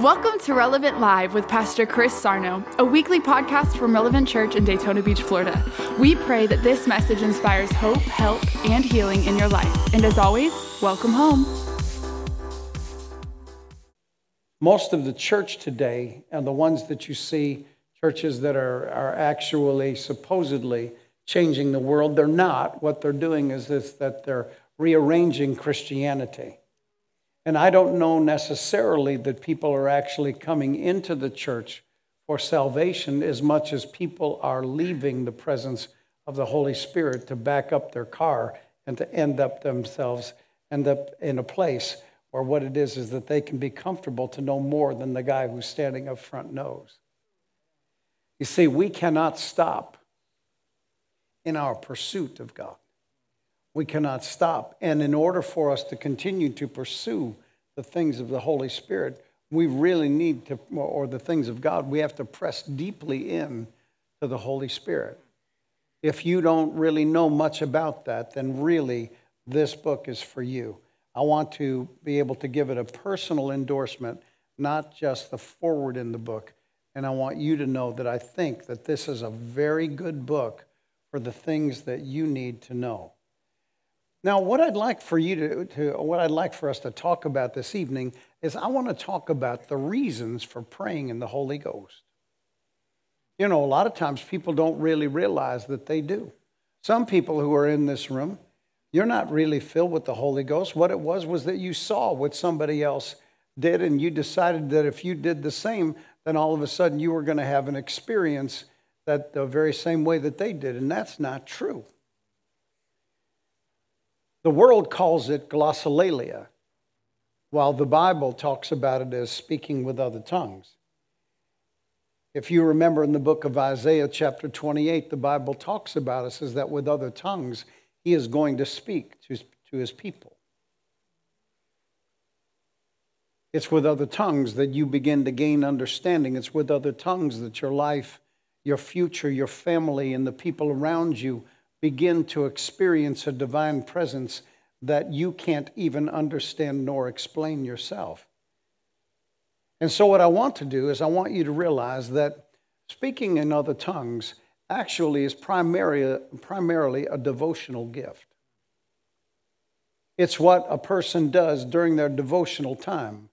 Welcome to Relevant Live with Pastor Chris Sarno, a weekly podcast from Relevant Church in Daytona Beach, Florida. We pray that this message inspires hope, help, and healing in your life. And as always, welcome home. Most of the church today, and the ones that you see, churches that are, are actually supposedly changing the world, they're not. What they're doing is this, that they're rearranging Christianity. And I don't know necessarily that people are actually coming into the church for salvation as much as people are leaving the presence of the Holy Spirit to back up their car and to end up themselves end up in a place where what it is is that they can be comfortable to know more than the guy who's standing up front knows. You see, we cannot stop in our pursuit of God we cannot stop. And in order for us to continue to pursue the things of the Holy Spirit, we really need to, or the things of God, we have to press deeply in to the Holy Spirit. If you don't really know much about that, then really this book is for you. I want to be able to give it a personal endorsement, not just the foreword in the book. And I want you to know that I think that this is a very good book for the things that you need to know. Now, what I'd like for you to, to, what I'd like for us to talk about this evening is I want to talk about the reasons for praying in the Holy Ghost. You know, a lot of times people don't really realize that they do. Some people who are in this room, you're not really filled with the Holy Ghost. What it was was that you saw what somebody else did, and you decided that if you did the same, then all of a sudden you were going to have an experience that the very same way that they did. And that's not true. The world calls it glossolalia, while the Bible talks about it as speaking with other tongues. If you remember in the book of Isaiah, chapter 28, the Bible talks about us as that with other tongues, he is going to speak to, to his people. It's with other tongues that you begin to gain understanding. It's with other tongues that your life, your future, your family, and the people around you begin to experience a divine presence that you can't even understand nor explain yourself. And so, what I want to do is, I want you to realize that speaking in other tongues actually is primarily, primarily a devotional gift. It's what a person does during their devotional time.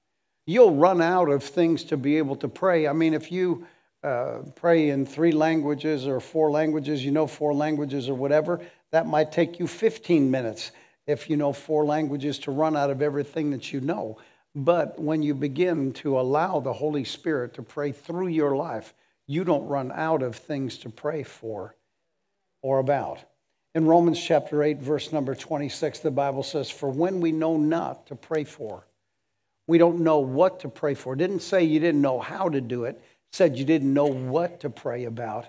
You'll run out of things to be able to pray. I mean, if you uh, pray in three languages or four languages, you know four languages or whatever, that might take you 15 minutes if you know four languages to run out of everything that you know. But when you begin to allow the Holy Spirit to pray through your life, you don't run out of things to pray for or about. In Romans chapter 8, verse number 26, the Bible says, For when we know not to pray for, we don't know what to pray for. It didn't say you didn't know how to do it said you didn't know what to pray about.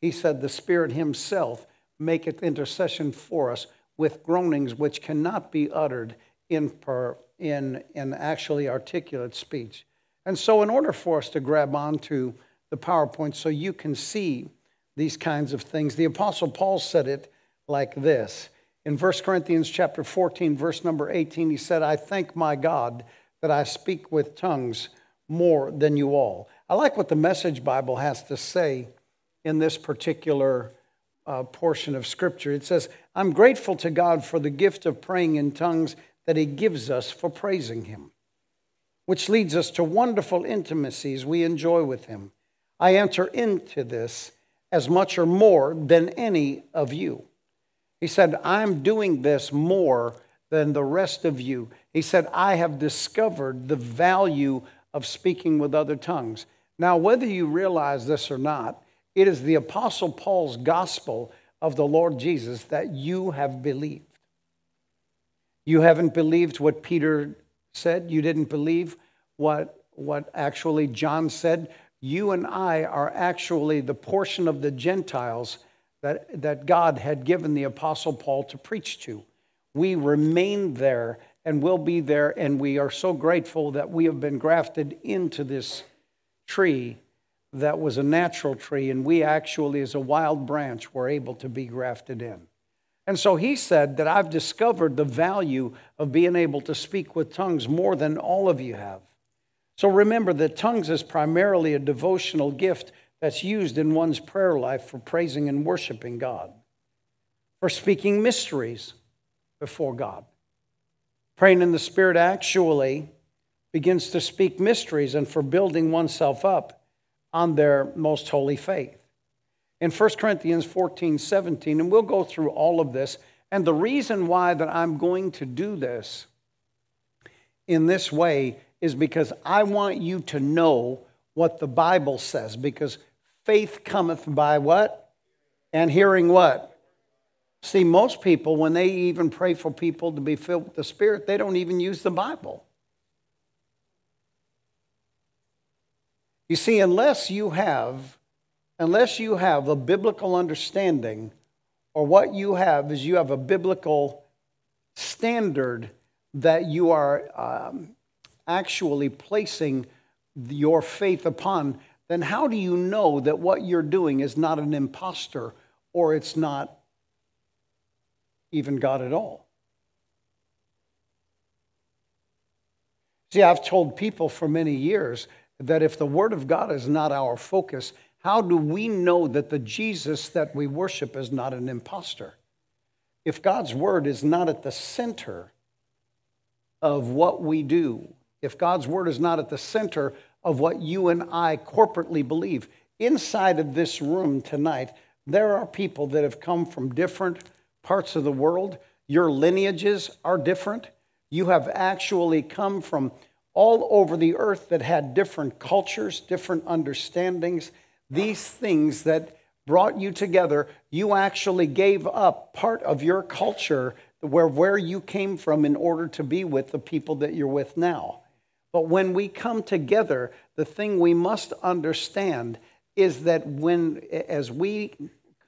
He said, The Spirit Himself maketh intercession for us with groanings which cannot be uttered in, per, in, in actually articulate speech. And so, in order for us to grab onto the PowerPoint so you can see these kinds of things, the Apostle Paul said it like this. In 1 Corinthians chapter 14, verse number 18, he said, I thank my God that I speak with tongues more than you all. I like what the Message Bible has to say in this particular uh, portion of Scripture. It says, I'm grateful to God for the gift of praying in tongues that He gives us for praising Him, which leads us to wonderful intimacies we enjoy with Him. I enter into this as much or more than any of you. He said, I'm doing this more than the rest of you. He said, I have discovered the value of speaking with other tongues. Now, whether you realize this or not, it is the Apostle Paul's gospel of the Lord Jesus that you have believed. You haven't believed what Peter said, you didn't believe what, what actually John said. You and I are actually the portion of the Gentiles that, that God had given the Apostle Paul to preach to. We remain there and will be there, and we are so grateful that we have been grafted into this tree that was a natural tree, and we actually, as a wild branch, were able to be grafted in. And so he said that I've discovered the value of being able to speak with tongues more than all of you have. So remember that tongues is primarily a devotional gift that's used in one's prayer life for praising and worshiping God, for speaking mysteries before God. Praying in the Spirit actually begins to speak mysteries and for building oneself up on their most holy faith. In 1 Corinthians 14 17, and we'll go through all of this. And the reason why that I'm going to do this in this way is because I want you to know what the Bible says. Because faith cometh by what? And hearing what? See, most people, when they even pray for people to be filled with the Spirit, they don't even use the Bible. You see, unless you have, unless you have a biblical understanding, or what you have is you have a biblical standard that you are um, actually placing your faith upon, then how do you know that what you're doing is not an impostor or it's not even God at all? See, I've told people for many years that if the Word of God is not our focus, how do we know that the Jesus that we worship is not an impostor? If God's Word is not at the center of what we do, if God's word is not at the center of what you and I corporately believe. Inside of this room tonight, there are people that have come from different parts of the world. Your lineages are different. You have actually come from all over the earth that had different cultures, different understandings. These things that brought you together, you actually gave up part of your culture where, where you came from in order to be with the people that you're with now. But when we come together, the thing we must understand is that when, as we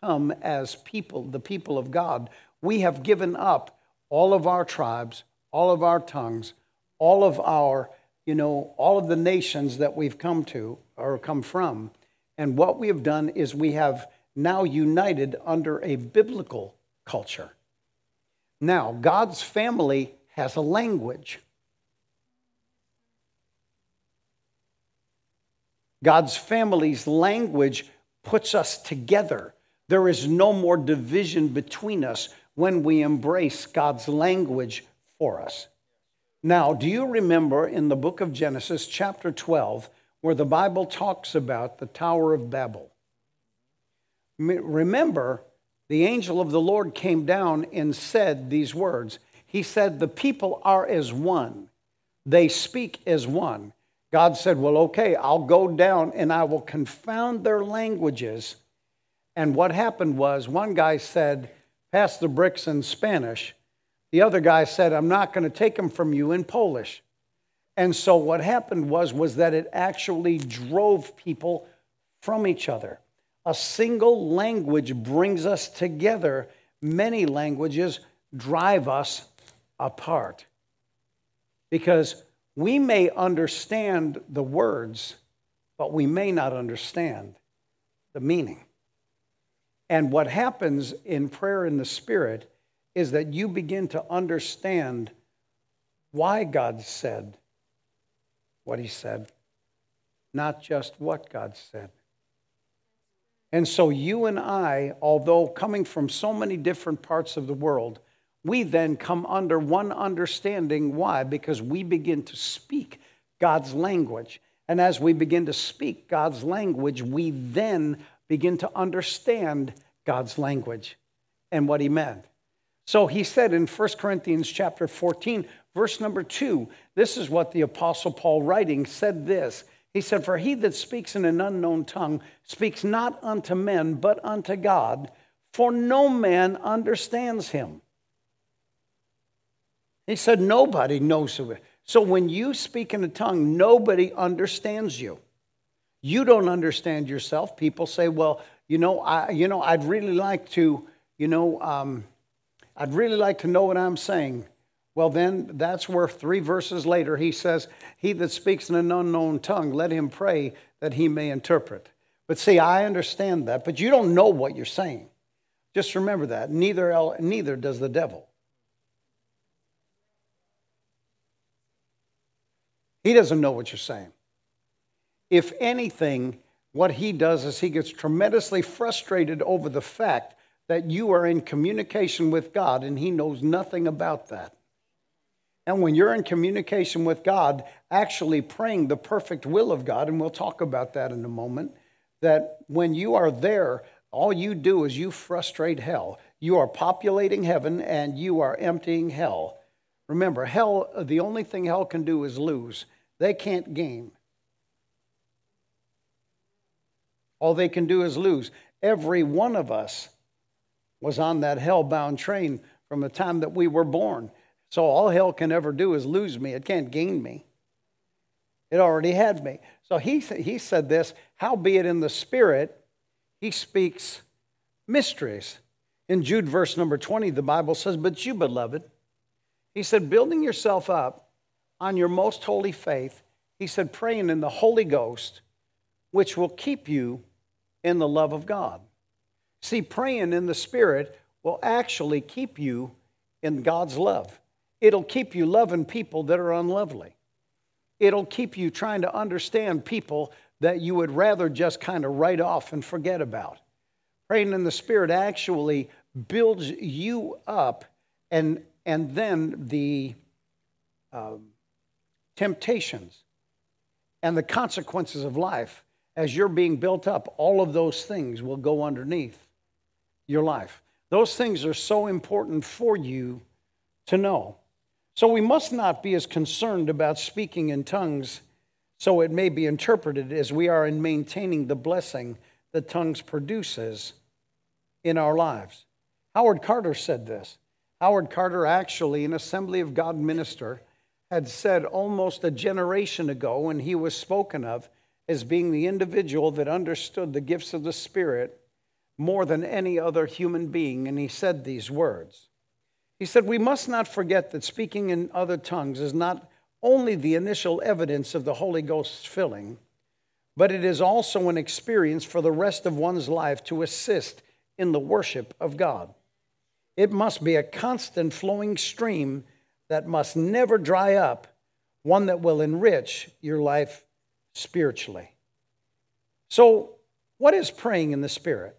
come as people, the people of God, we have given up all of our tribes, all of our tongues, all of our, you know, all of the nations that we've come to or come from. And what we have done is we have now united under a biblical culture. Now, God's family has a language. God's family's language puts us together. There is no more division between us when we embrace God's language for us. Now, do you remember in the book of Genesis, chapter 12, where the Bible talks about the Tower of Babel? Remember, the angel of the Lord came down and said these words. He said, The people are as one, they speak as one. God said, Well, okay, I'll go down and I will confound their languages. And what happened was one guy said, Pass the bricks in Spanish. The other guy said, I'm not going to take them from you in Polish. And so what happened was, was that it actually drove people from each other. A single language brings us together, many languages drive us apart. Because we may understand the words, but we may not understand the meaning. And what happens in prayer in the Spirit is that you begin to understand why God said what He said, not just what God said. And so you and I, although coming from so many different parts of the world, we then come under one understanding. Why? Because we begin to speak God's language. And as we begin to speak God's language, we then begin to understand God's language and what he meant. So he said in 1 Corinthians chapter 14, verse number 2, this is what the apostle Paul writing said this. He said, "For he that speaks in an unknown tongue speaks not unto men, but unto God, for no man understands him." He said, Nobody knows of it. So when you speak in a tongue, nobody understands you. You don't understand yourself. People say, Well, you know, I, you know, I'd really like to, you know, um, I'd really like to know what I'm saying. Well, then that's where three verses later he says, He that speaks in an unknown tongue, let him pray that he may interpret. But see, I understand that, but you don't know what you're saying. Just remember that. Neither, neither does the devil. He doesn't know what you're saying. if anything, what he does is he gets tremendously frustrated over the fact that you are in communication with God and he knows nothing about that. And when you're in communication with God, actually praying the perfect will of God, and we'll talk about that in a moment, that when you are there, all you do is you frustrate hell. You are populating heaven and you are emptying hell. Remember, hell, the only thing hell can do is lose, they can't gain. All they can do is lose. Every one of us was on that hell-bound train from the time that we were born. So all hell can ever do is lose me. It can't gain me. It already had me. So he, he said this, howbeit in the spirit, he speaks mysteries. In Jude verse number 20, the Bible says, But you, beloved, he said, building yourself up on your most holy faith, he said, praying in the Holy Ghost, which will keep you in the love of God. See, praying in the Spirit will actually keep you in God's love. It'll keep you loving people that are unlovely. It'll keep you trying to understand people that you would rather just kind of write off and forget about. Praying in the Spirit actually builds you up, and, and then the um, temptations and the consequences of life as you're being built up, all of those things will go underneath your life. Those things are so important for you to know. So we must not be as concerned about speaking in tongues so it may be interpreted as we are in maintaining the blessing that tongues produces in our lives. Howard Carter said this. Howard Carter, actually, an Assembly of God minister, had said almost a generation ago when he was spoken of as being the individual that understood the gifts of the Spirit more than any other human being. And he said these words He said, We must not forget that speaking in other tongues is not only the initial evidence of the Holy Ghost's filling, but it is also an experience for the rest of one's life to assist in the worship of God. It must be a constant flowing stream that must never dry up, one that will enrich your life spiritually. So, what is praying in the Spirit?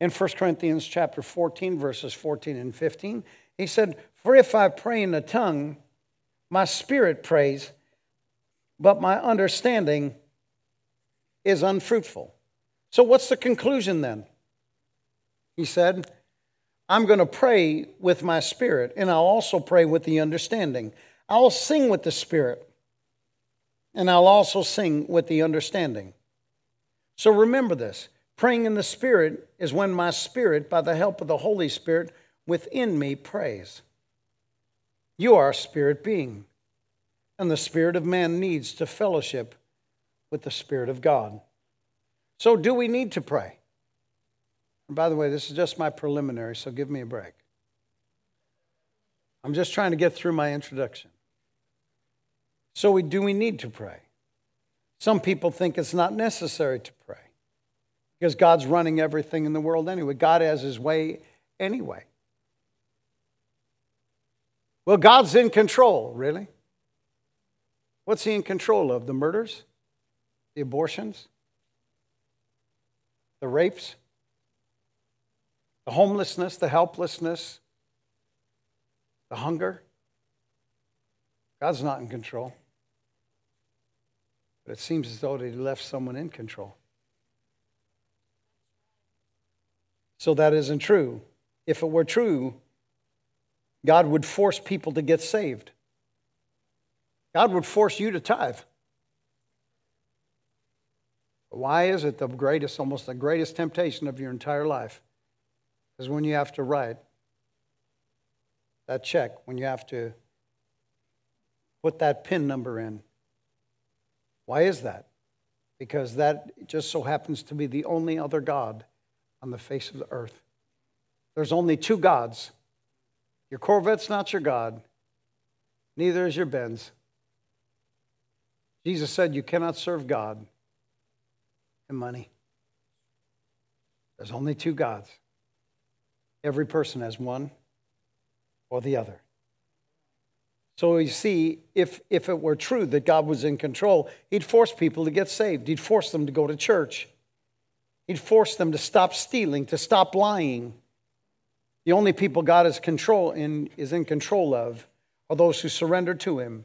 In 1 Corinthians chapter 14, verses 14 and 15, he said, For if I pray in a tongue, my spirit prays, but my understanding is unfruitful. So, what's the conclusion then? He said, I'm going to pray with my spirit, and I'll also pray with the understanding. I'll sing with the spirit, and I'll also sing with the understanding. So remember this praying in the Spirit is when my spirit, by the help of the Holy Spirit within me, prays. You are a spirit being, and the spirit of man needs to fellowship with the Spirit of God. So, do we need to pray? And by the way, this is just my preliminary, so give me a break. I'm just trying to get through my introduction. So, we, do we need to pray? Some people think it's not necessary to pray because God's running everything in the world anyway. God has his way anyway. Well, God's in control, really? What's he in control of? The murders? The abortions? The rapes? The homelessness? The helplessness? The hunger? God's not in control. But it seems as though he left someone in control. So that isn't true. If it were true, God would force people to get saved. God would force you to tithe. Why is it the greatest, almost the greatest temptation of your entire life? Is when you have to write that check, when you have to put that PIN number in. Why is that? Because that just so happens to be the only other God on the face of the earth. There's only two gods. Your Corvette's not your God, neither is your Benz. Jesus said you cannot serve God and money. There's only two gods. Every person has one or the other. So you see, if, if it were true that God was in control, He'd force people to get saved. He'd force them to go to church. He'd force them to stop stealing, to stop lying. The only people God is, control in, is in control of are those who surrender to Him.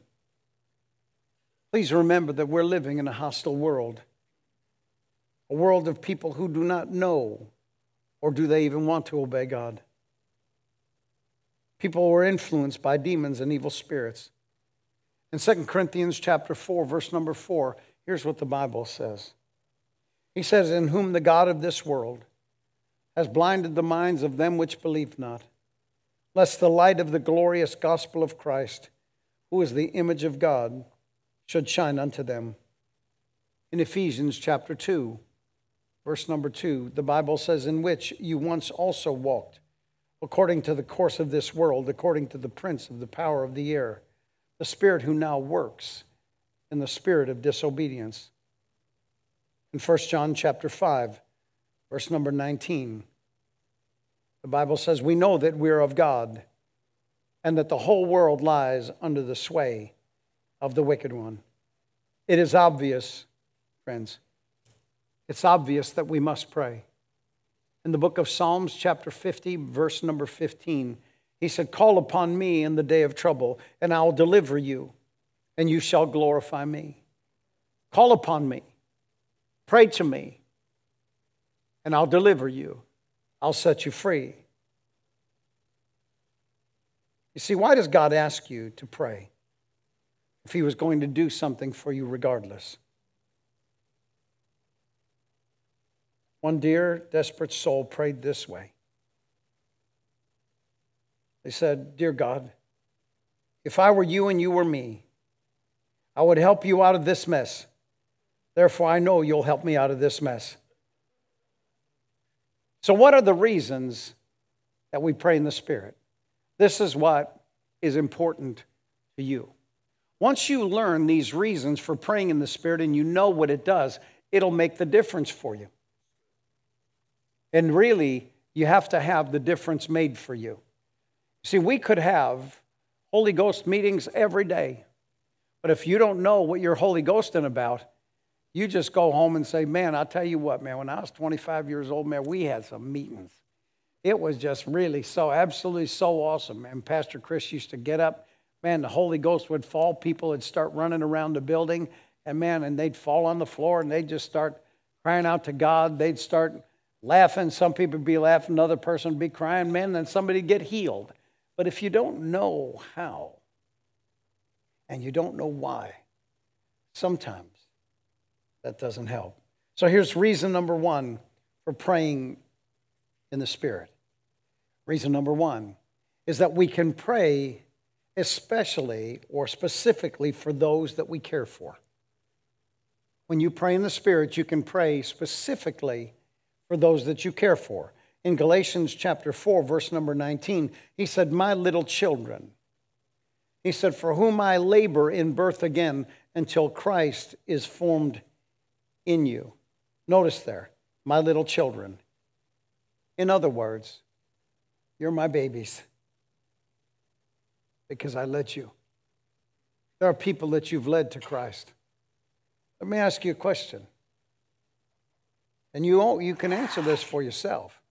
Please remember that we're living in a hostile world, a world of people who do not know or do they even want to obey God. People were influenced by demons and evil spirits. In 2 Corinthians chapter 4, verse number 4, here's what the Bible says. He says, In whom the God of this world has blinded the minds of them which believe not, lest the light of the glorious gospel of Christ, who is the image of God, should shine unto them. In Ephesians chapter 2, verse number 2, the Bible says, In which you once also walked according to the course of this world, according to the prince of the power of the air, the spirit who now works in the spirit of disobedience. In 1 John chapter 5, verse number 19, the Bible says, We know that we're of God and that the whole world lies under the sway of the wicked one. It is obvious, friends, it's obvious that we must pray in the book of Psalms, chapter 50, verse number 15. He said, Call upon me in the day of trouble, and I'll deliver you, and you shall glorify me. Call upon me, pray to me, and I'll deliver you. I'll set you free. You see, why does God ask you to pray if He was going to do something for you regardless? One dear, desperate soul prayed this way. They said, Dear God, if I were you and you were me, I would help you out of this mess. Therefore, I know you'll help me out of this mess. So, what are the reasons that we pray in the Spirit? This is what is important to you. Once you learn these reasons for praying in the Spirit and you know what it does, it'll make the difference for you. And really, you have to have the difference made for you. See, we could have Holy Ghost meetings every day, but if you don't know what you're Holy Ghosting about, you just go home and say, Man, I'll tell you what, man, when I was 25 years old, man, we had some meetings. It was just really so, absolutely so awesome. And Pastor Chris used to get up, man, the Holy Ghost would fall, people would start running around the building, and man, and they'd fall on the floor and they'd just start crying out to God. They'd start laughing. Some people would be laughing, another person would be crying, man, then somebody get healed. But if you don't know how and you don't know why, sometimes that doesn't help. So here's reason number one for praying in the Spirit. Reason number one is that we can pray especially or specifically for those that we care for. When you pray in the Spirit, you can pray specifically for those that you care for. In Galatians chapter 4, verse number 19, he said, My little children. He said, For whom I labor in birth again until Christ is formed in you. Notice there, my little children. In other words, you're my babies because I led you. There are people that you've led to Christ. Let me ask you a question. And you, you can answer this for yourself.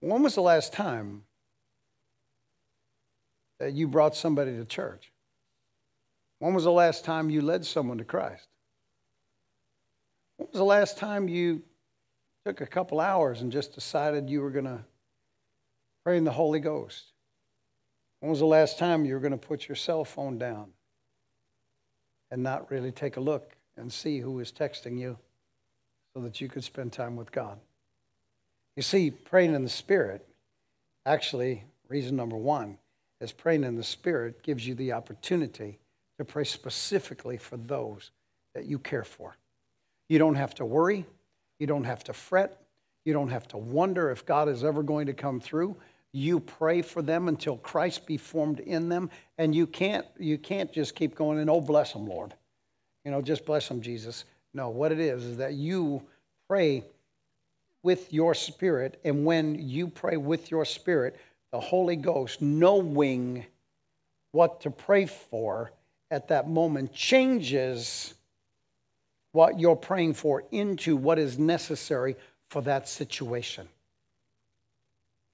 When was the last time that you brought somebody to church? When was the last time you led someone to Christ? When was the last time you took a couple hours and just decided you were going to pray in the Holy Ghost? When was the last time you were going to put your cell phone down and not really take a look and see who is texting you so that you could spend time with God. You see, praying in the Spirit, actually, reason number one is praying in the Spirit gives you the opportunity to pray specifically for those that you care for. You don't have to worry, you don't have to fret, you don't have to wonder if God is ever going to come through. You pray for them until Christ be formed in them, and you can't, you can't just keep going and, oh, bless them, Lord you know, just bless them, Jesus. No, what it is is that you pray with your spirit, and when you pray with your spirit, the Holy Ghost, knowing what to pray for at that moment, changes what you're praying for into what is necessary for that situation.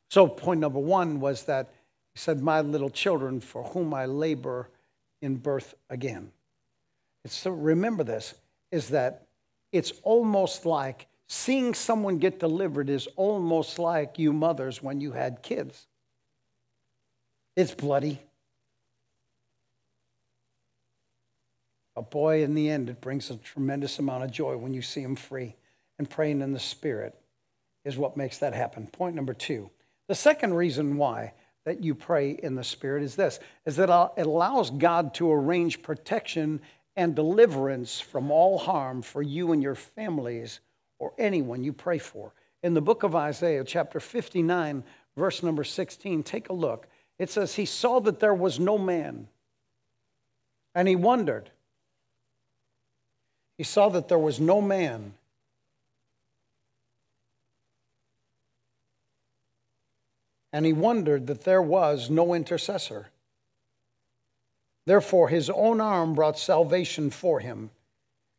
So, point number one was that he said, My little children, for whom I labor in birth again. So remember this is that it's almost like seeing someone get delivered is almost like you mothers when you had kids. It's bloody. But boy, in the end, it brings a tremendous amount of joy when you see them free. And praying in the Spirit is what makes that happen. Point number two. The second reason why that you pray in the Spirit is this is that it allows God to arrange protection and deliverance from all harm for you and your families or anyone you pray for. In the book of Isaiah, chapter 59, verse number 16, take a look. It says, He saw that there was no man, and he wondered. He saw that there was no man and he wondered that there was no intercessor. Therefore, his own arm brought salvation for him,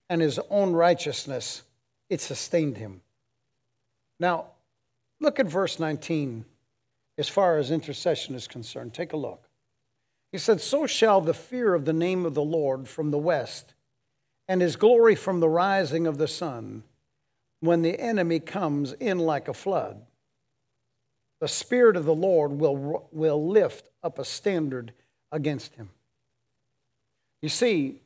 and his own righteousness, it sustained him. Now, look at verse 19 as far as intercession is concerned. Take a look. He said, So shall the fear of the name of the Lord from the west, and his glory from the rising of the sun, when the enemy comes in like a flood the Spirit of the Lord will, will lift up a standard against him. You see,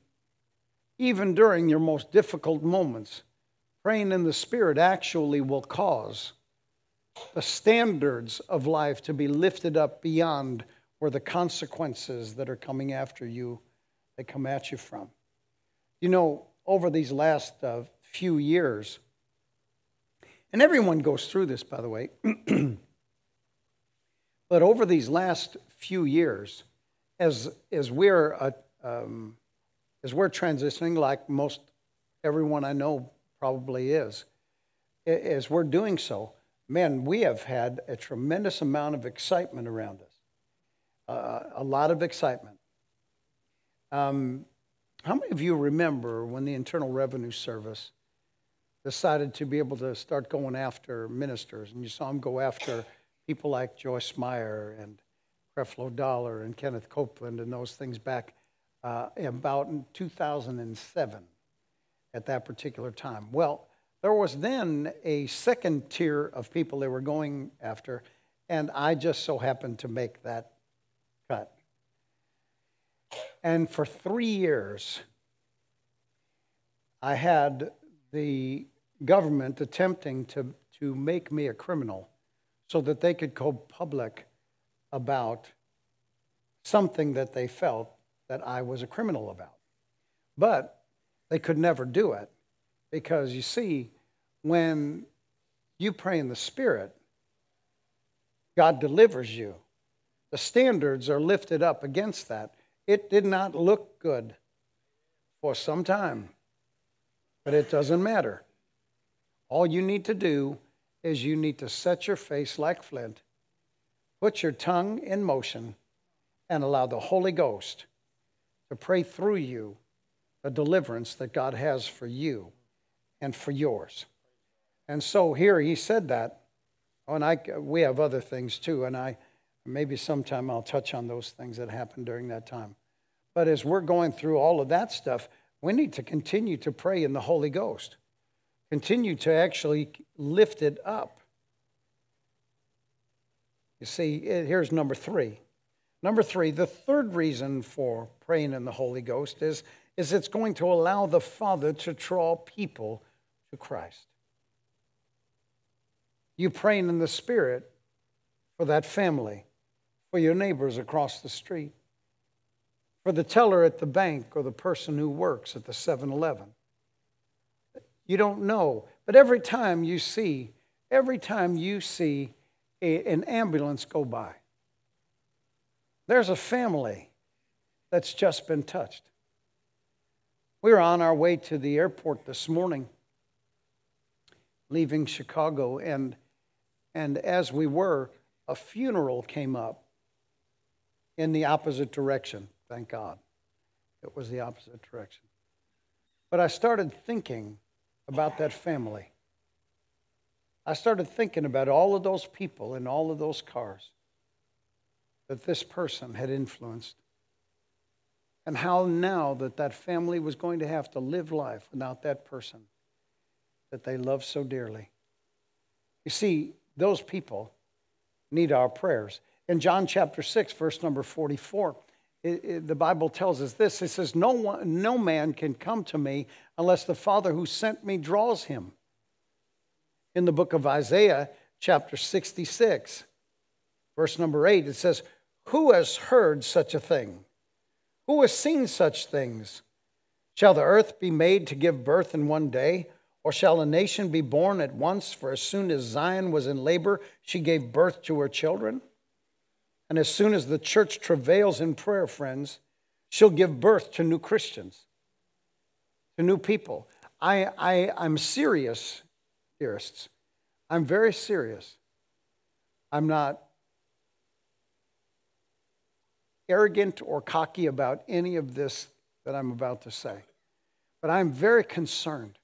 even during your most difficult moments, praying in the Spirit actually will cause the standards of life to be lifted up beyond where the consequences that are coming after you they come at you from. You know, over these last uh, few years, and everyone goes through this, by the way. But over these last few years, as, as, we're, uh, um, as we're transitioning, like most everyone I know probably is, as we're doing so, man, we have had a tremendous amount of excitement around us. Uh, a lot of excitement. Um, how many of you remember when the Internal Revenue Service decided to be able to start going after ministers, and you saw them go after people like Joyce Meyer and Creflo Dollar and Kenneth Copeland and those things back uh, about in 2007 at that particular time. Well, there was then a second tier of people they were going after, and I just so happened to make that cut. And for three years, I had the government attempting to, to make me a criminal so that they could go public about something that they felt that I was a criminal about. But they could never do it because you see, when you pray in the Spirit, God delivers you. The standards are lifted up against that. It did not look good for some time, but it doesn't matter. All you need to do is you need to set your face like flint, put your tongue in motion, and allow the Holy Ghost to pray through you the deliverance that God has for you and for yours. And so here he said that. And I, we have other things too, and I maybe sometime I'll touch on those things that happened during that time. But as we're going through all of that stuff, we need to continue to pray in the Holy Ghost continue to actually lift it up. You see, eh, here's number three. Number three, the third reason for praying in the Holy Ghost is, is it's going to allow the Father to draw people to Christ. You praying in the Spirit for that family, for your neighbors across the street, for the teller at the bank or the person who works at the 7 Eleven you don't know. But every time you see, every time you see a, an ambulance go by, there's a family that's just been touched. We were on our way to the airport this morning, leaving Chicago, and, and as we were, a funeral came up in the opposite direction. Thank God. It was the opposite direction. But I started thinking about that family. I started thinking about all of those people in all of those cars that this person had influenced. And how now that that family was going to have to live life without that person that they love so dearly. You see, those people need our prayers. In John chapter 6, verse number 44, it, it, the Bible tells us this it says, no, one, no man can come to me unless the Father who sent me draws him. In the book of Isaiah, chapter 66, verse number 8, it says, Who has heard such a thing? Who has seen such things? Shall the earth be made to give birth in one day? Or shall a nation be born at once? For as soon as Zion was in labor, she gave birth to her children. And as soon as the church travails in prayer, friends, she'll give birth to new Christians, to new people. I, I, I'm serious, dearest. I'm very serious. I'm not arrogant or cocky about any of this that I'm about to say, but I'm very concerned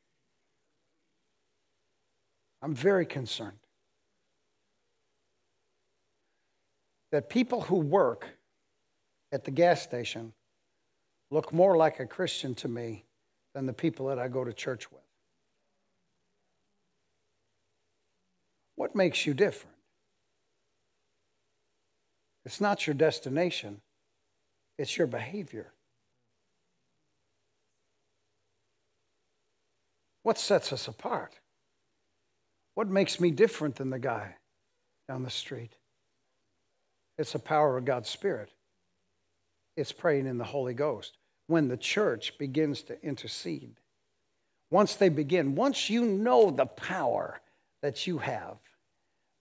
I'm very concerned that people who work at the gas station look more like a Christian to me than the people that I go to church with. What makes you different? It's not your destination, it's your behavior. What sets us apart? What makes me different than the guy down the street? It's the power of God's Spirit. It's praying in the Holy Ghost. When the church begins to intercede, once they begin, once you know the power that you have,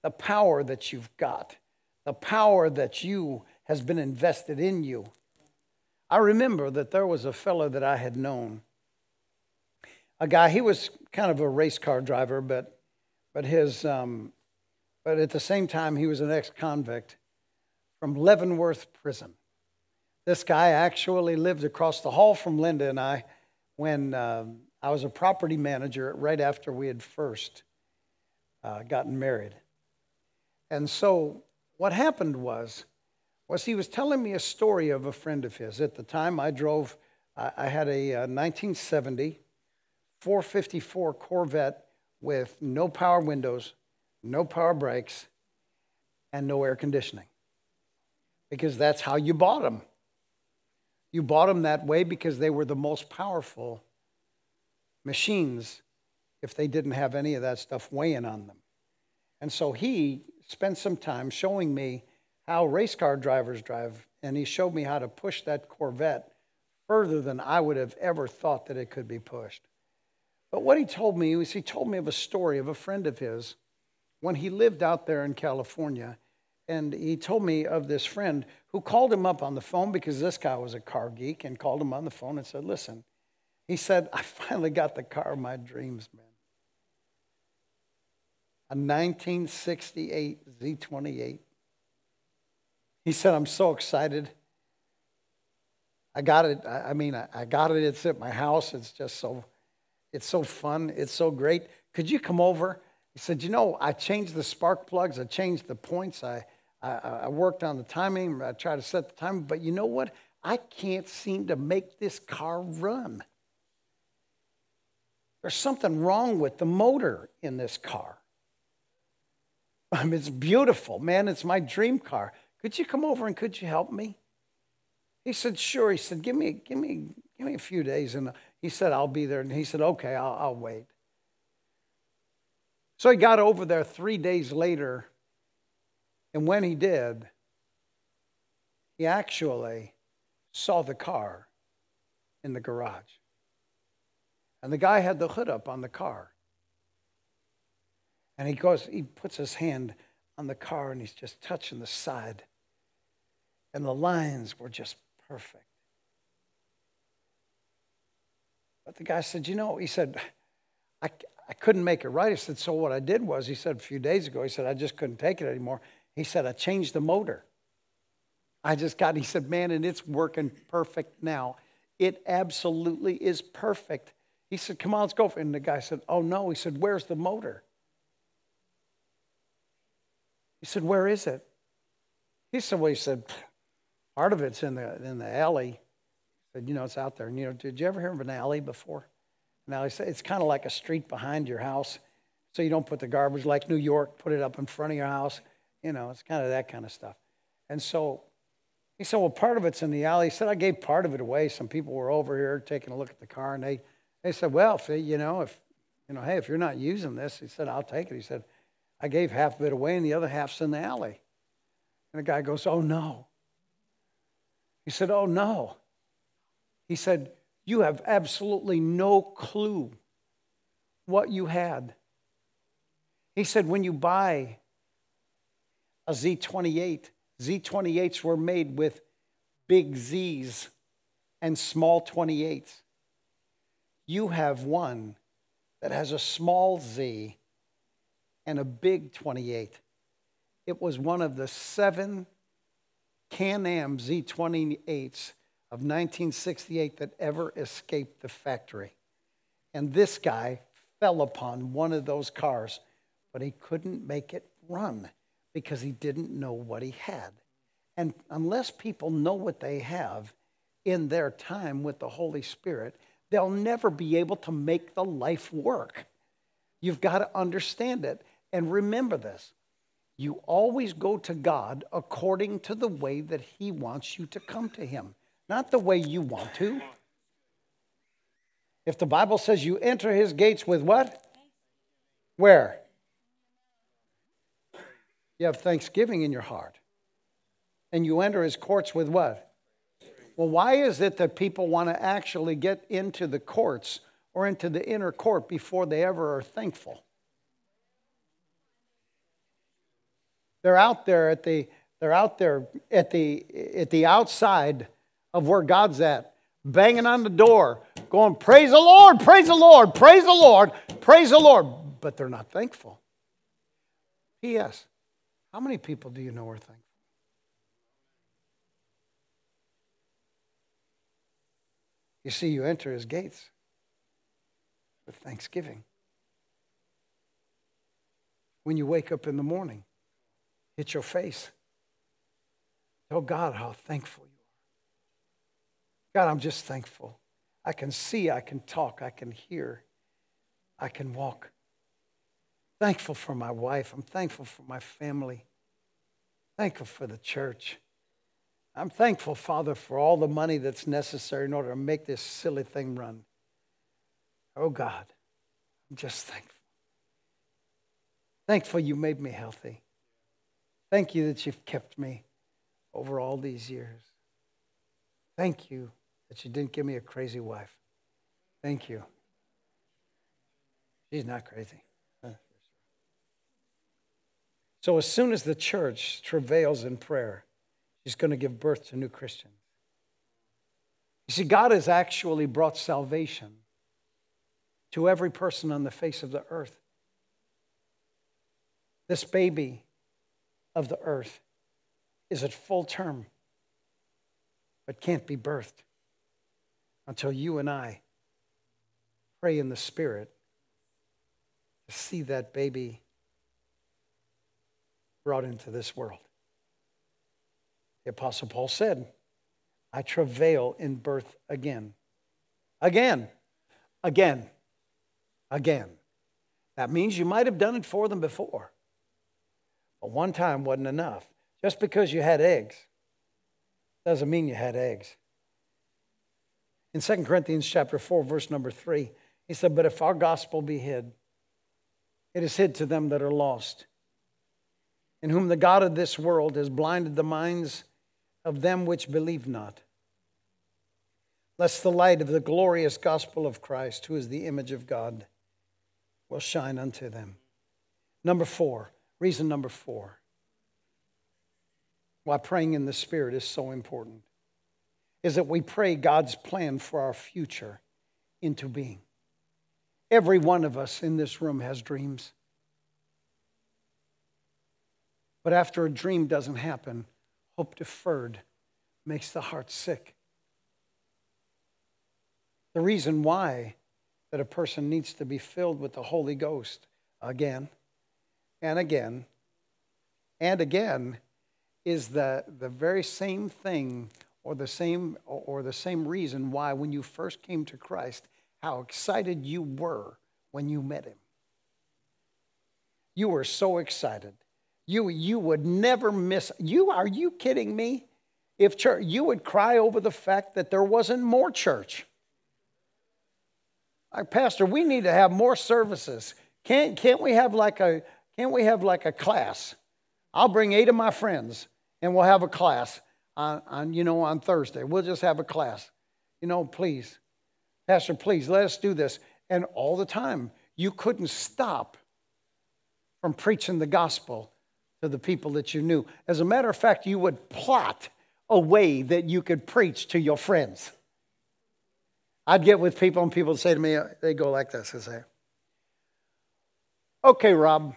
the power that you've got, the power that you has been invested in you. I remember that there was a fellow that I had known. A guy, he was kind of a race car driver, but but his, um, but at the same time, he was an ex-convict from Leavenworth Prison. This guy actually lived across the hall from Linda and I when uh, I was a property manager right after we had first uh, gotten married. And so what happened was, was he was telling me a story of a friend of his. At the time, I drove, I, had a, a 1970 454 Corvette with no power windows, no power brakes, and no air conditioning. Because that's how you bought them. You bought them that way because they were the most powerful machines if they didn't have any of that stuff weighing on them. And so he spent some time showing me how race car drivers drive, and he showed me how to push that Corvette further than I would have ever thought that it could be pushed. But what he told me was he told me of a story of a friend of his when he lived out there in California. And he told me of this friend who called him up on the phone because this guy was a car geek and called him on the phone and said, Listen, he said, I finally got the car of my dreams, man. A 1968 Z28. He said, I'm so excited. I got it. I mean, I got it. It's at my house. It's just so it's so fun. It's so great. Could you come over? He said, You know, I changed the spark plugs, I changed the points, I, I, I worked on the timing, I tried to set the timing, but you know what? I can't seem to make this car run. There's something wrong with the motor in this car. I mean, it's beautiful, man. It's my dream car. Could you come over and could you help me? He said, Sure. He said, Give me, give me, give me a few days and he said, I'll be there. And he said, Okay, I'll, I'll wait. So he got over there three days later. And when he did, he actually saw the car in the garage. And the guy had the hood up on the car. And he goes, he puts his hand on the car and he's just touching the side. And the lines were just perfect. But the guy said, You know, he said, I, I couldn't make it right. He said, So what I did was, he said a few days ago, he said, I just couldn't take it anymore. He said, I changed the motor. I just got, he said, man, and it's working perfect now. It absolutely is perfect. He said, come on, let's go. And the guy said, oh no. He said, where's the motor? He said, where is it? He said, well, he said, part of it's in the, in the alley. He said, you know, it's out there. And, you know, did you ever hear of an alley before? Now, he said, it's kind of like a street behind your house. So you don't put the garbage like New York, put it up in front of your house. You know, it's kind of that kind of stuff. And so he said, Well, part of it's in the alley. He said, I gave part of it away. Some people were over here taking a look at the car, and they, they said, Well, if, you know, if, you know, hey, if you're not using this, he said, I'll take it. He said, I gave half of it away, and the other half's in the alley. And the guy goes, Oh, no. He said, Oh, no. He said, You have absolutely no clue what you had. He said, When you buy a Z28, Z28s were made with big Z's and small 28s. You have one that has a small Z and a big 28. It was one of the seven Can Am Z28s of 1968 that ever escaped the factory. And this guy fell upon one of those cars, but he couldn't make it run because he didn't know what he had. And unless people know what they have in their time with the Holy Spirit, they'll never be able to make the life work. You've got to understand it. And remember this you always go to God according to the way that He wants you to come to Him, not the way you want to. If the Bible says you enter His gates with what? Where? You have thanksgiving in your heart. And you enter his courts with what? Well, why is it that people want to actually get into the courts or into the inner court before they ever are thankful? They're out there at the they're out there at the at the outside of where God's at, banging on the door, going, Praise the Lord, praise the Lord, praise the Lord, praise the Lord. But they're not thankful. P.S. How many people do you know are thankful? You see, you enter his gates with thanksgiving. When you wake up in the morning, hit your face. Tell God how thankful you are. God, I'm just thankful. I can see, I can talk, I can hear, I can walk thankful for my wife. I'm thankful for my family. Thankful for the church. I'm thankful, Father, for all the money that's necessary in order to make this silly thing run. Oh, God, I'm just thankful. Thankful you made me healthy. Thank you that you've kept me over all these years. Thank you that you didn't give me a crazy wife. Thank you. She's not crazy. So, as soon as the church travails in prayer, she's going to give birth to new Christians. You see, God has actually brought salvation to every person on the face of the earth. This baby of the earth is at full term, but can't be birthed until you and I pray in the Spirit to see that baby brought into this world. The Apostle Paul said, I travail in birth again. Again. Again. Again. That means you might have done it for them before. But one time wasn't enough. Just because you had eggs doesn't mean you had eggs. In 2 Corinthians chapter 4, verse number 3, he said, But if our gospel be hid, it is hid to them that are lost in whom the God of this world has blinded the minds of them which believe not, lest the light of the glorious gospel of Christ, who is the image of God, will shine unto them. Number four, reason number four, why praying in the Spirit is so important, is that we pray God's plan for our future into being. Every one of us in this room has dreams. But after a dream doesn't happen, hope deferred makes the heart sick. The reason why that a person needs to be filled with the Holy Ghost again and again and again is the, the very same thing or the same or the same reason why when you first came to Christ how excited you were when you met him you were so excited you you would never miss you are you kidding me if church you would cry over the fact that there wasn't more church like pastor we need to have more services can't can't we have like a can't we have like a class i'll bring eight of my friends and we'll have a class on, on, you know, on Thursday. We'll just have a class. You know, please, Pastor, please let us do this. And all the time, you couldn't stop from preaching the gospel to the people that you knew. As a matter of fact, you would plot a way that you could preach to your friends. I'd get with people, and people would say to me, they go like this, they say, Okay, Rob,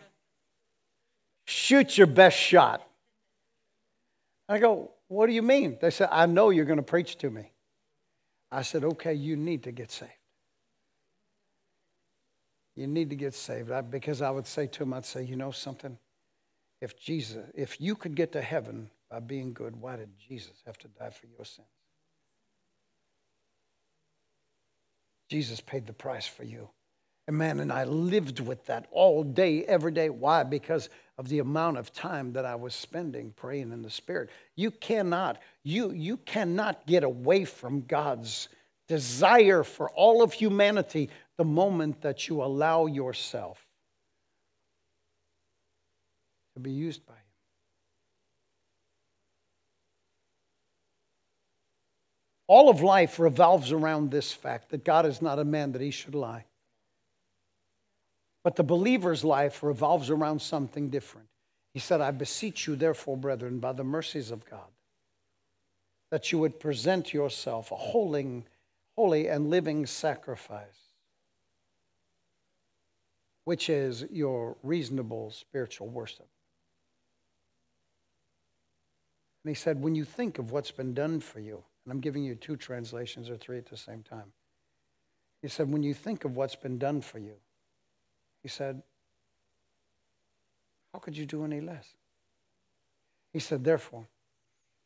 shoot your best shot. I go, What do you mean? They said, I know you're going to preach to me. I said, Okay, you need to get saved. You need to get saved. I, because I would say to them, I'd say, You know something? If Jesus, if you could get to heaven by being good, why did Jesus have to die for your sins? Jesus paid the price for you. And man, and I lived with that all day, every day. Why? Because of the amount of time that I was spending praying in the Spirit. You cannot, you, you cannot get away from God's desire for all of humanity the moment that you allow yourself to be used by Him. All of life revolves around this fact that God is not a man that he should lie. But the believer's life revolves around something different. He said, I beseech you, therefore, brethren, by the mercies of God, that you would present yourself a holy, holy and living sacrifice, which is your reasonable spiritual worship. And he said, when you think of what's been done for you, and I'm giving you two translations or three at the same time. He said, when you think of what's been done for you, he said, How could you do any less? He said, Therefore,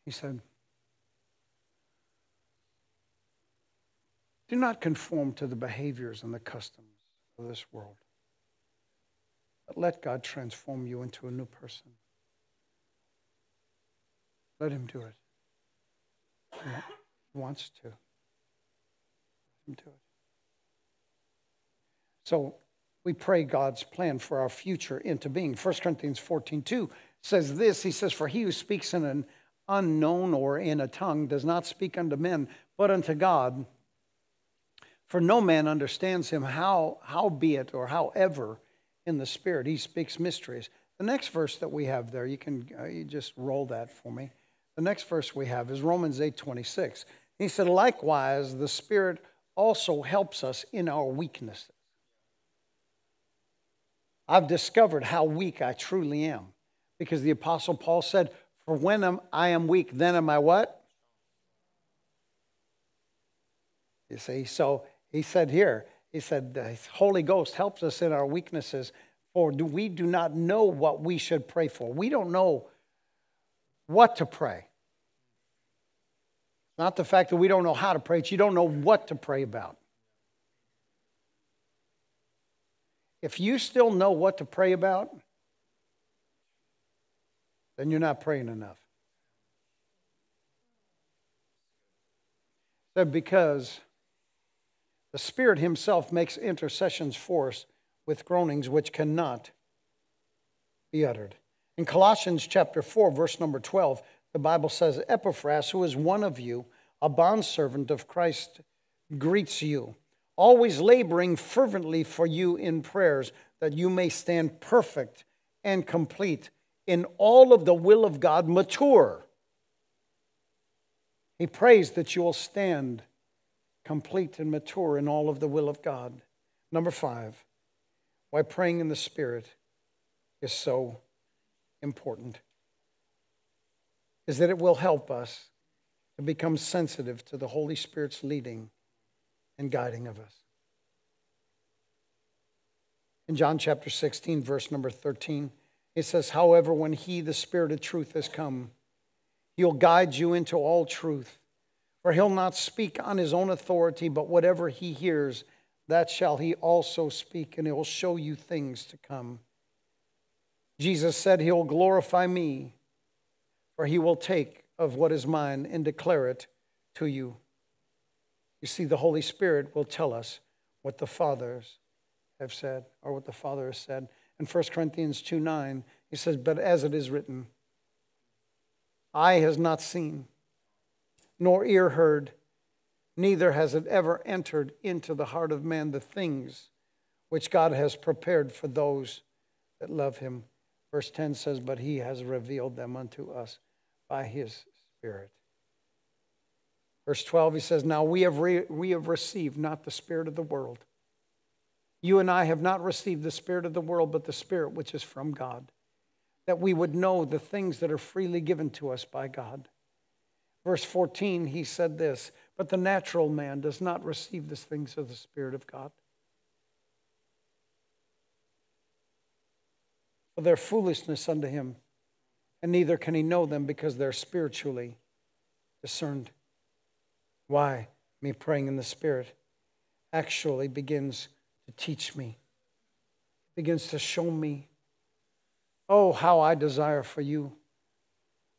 he said, Do not conform to the behaviors and the customs of this world, but let God transform you into a new person. Let Him do it. He wants to. Let Him do it. So, we pray God's plan for our future into being. 1 Corinthians 14 2 says this He says, For he who speaks in an unknown or in a tongue does not speak unto men, but unto God. For no man understands him, how, how be it or however in the Spirit he speaks mysteries. The next verse that we have there, you can uh, you just roll that for me. The next verse we have is Romans 8 26. He said, Likewise, the Spirit also helps us in our weaknesses. I've discovered how weak I truly am. Because the Apostle Paul said, For when I am weak, then am I what? You see, so he said here, he said, the Holy Ghost helps us in our weaknesses, for we do not know what we should pray for. We don't know what to pray. Not the fact that we don't know how to pray, it's you don't know what to pray about. If you still know what to pray about, then you're not praying enough. Because the Spirit Himself makes intercessions for us with groanings which cannot be uttered. In Colossians chapter 4, verse number 12, the Bible says, Epaphras, who is one of you, a bondservant of Christ, greets you always laboring fervently for you in prayers, that you may stand perfect and complete in all of the will of God, mature. He prays that you will stand complete and mature in all of the will of God. Number five, why praying in the Spirit is so important. Is that it will help us to become sensitive to the Holy Spirit's leading and guiding of us. In John chapter 16, verse number 13, it says, However, when He, the Spirit of truth, has come, He'll guide you into all truth. For He'll not speak on His own authority, but whatever He hears, that shall He also speak, and He'll show you things to come. Jesus said, He'll glorify me, for He will take of what is mine and declare it to you. You see, the Holy Spirit will tell us what the fathers have said, or what the Father has said. In 1 Corinthians 2 9, he says, But as it is written, eye has not seen, nor ear heard, neither has it ever entered into the heart of man the things which God has prepared for those that love him. Verse 10 says, But he has revealed them unto us by his Spirit. Verse 12, he says, Now we have, re- we have received not the Spirit of the world. You and I have not received the Spirit of the world, but the Spirit which is from God, that we would know the things that are freely given to us by God. Verse 14, he said this, But the natural man does not receive the things of the Spirit of God. For their foolishness unto him, and neither can he know them because they're spiritually discerned. Why? Me praying in the Spirit actually begins to teach me, begins to show me, oh, how I desire for you.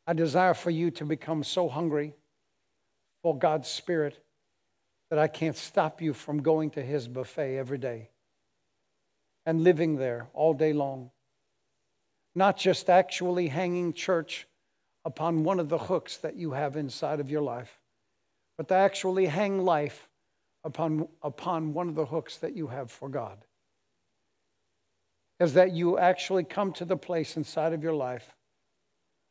I desire for you to become so hungry for God's Spirit that I can't stop you from going to His buffet every day and living there all day long. Not just actually hanging church upon one of the hooks that you have inside of your life but to actually hang life upon, upon one of the hooks that you have for God. Is that you actually come to the place inside of your life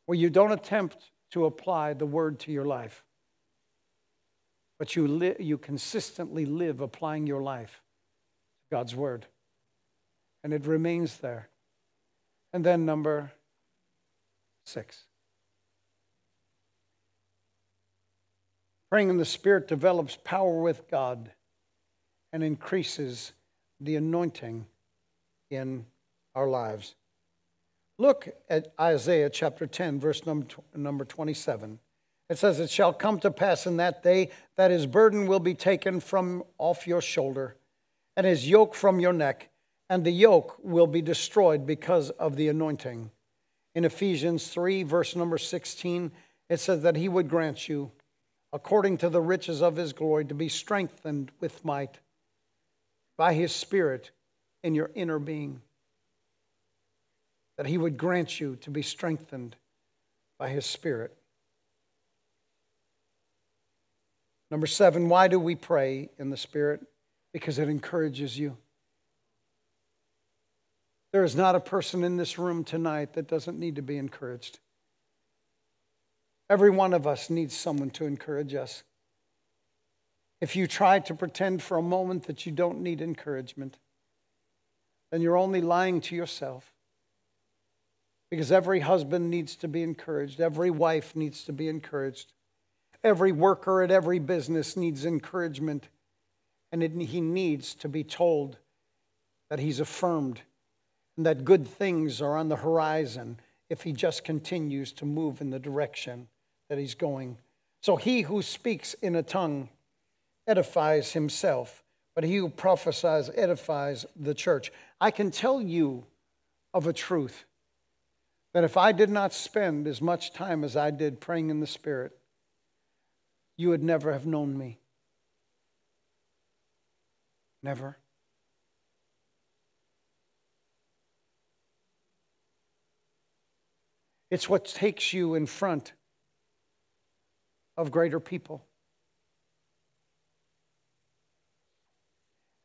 where you don't attempt to apply the word to your life, but you, li- you consistently live applying your life to God's word. And it remains there. And then, number six. Praying in the Spirit develops power with God and increases the anointing in our lives. Look at Isaiah chapter 10, verse number 27. It says, It shall come to pass in that day that his burden will be taken from off your shoulder, and his yoke from your neck, and the yoke will be destroyed because of the anointing. In Ephesians 3, verse number 16, it says that he would grant you according to the riches of his glory, to be strengthened with might by his Spirit in your inner being. That he would grant you to be strengthened by his Spirit. Number seven, why do we pray in the Spirit? Because it encourages you. There is not a person in this room tonight that doesn't need to be encouraged. Every one of us needs someone to encourage us. If you try to pretend for a moment that you don't need encouragement, then you're only lying to yourself. Because every husband needs to be encouraged, every wife needs to be encouraged, every worker at every business needs encouragement, and it, he needs to be told that he's affirmed and that good things are on the horizon if he just continues to move in the direction that he's going. So he who speaks in a tongue edifies himself, but he who prophesies edifies the church. I can tell you of a truth that if I did not spend as much time as I did praying in the Spirit, you would never have known me. Never. It's what takes you in front of greater people.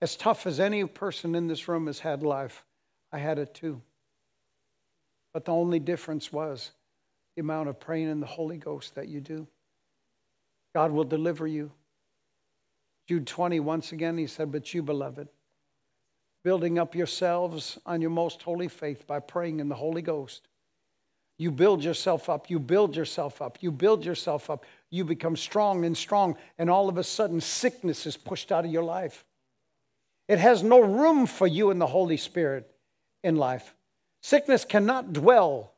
As tough as any person in this room has had life, I had it too. But the only difference was the amount of praying in the Holy Ghost that you do. God will deliver you. Jude 20, once again, he said, But you, beloved, building up yourselves on your most holy faith by praying in the Holy Ghost You build yourself up, you build yourself up, you build yourself up. You become strong and strong, and all of a sudden, sickness is pushed out of your life. It has no room for you in the Holy Spirit in life. Sickness cannot dwell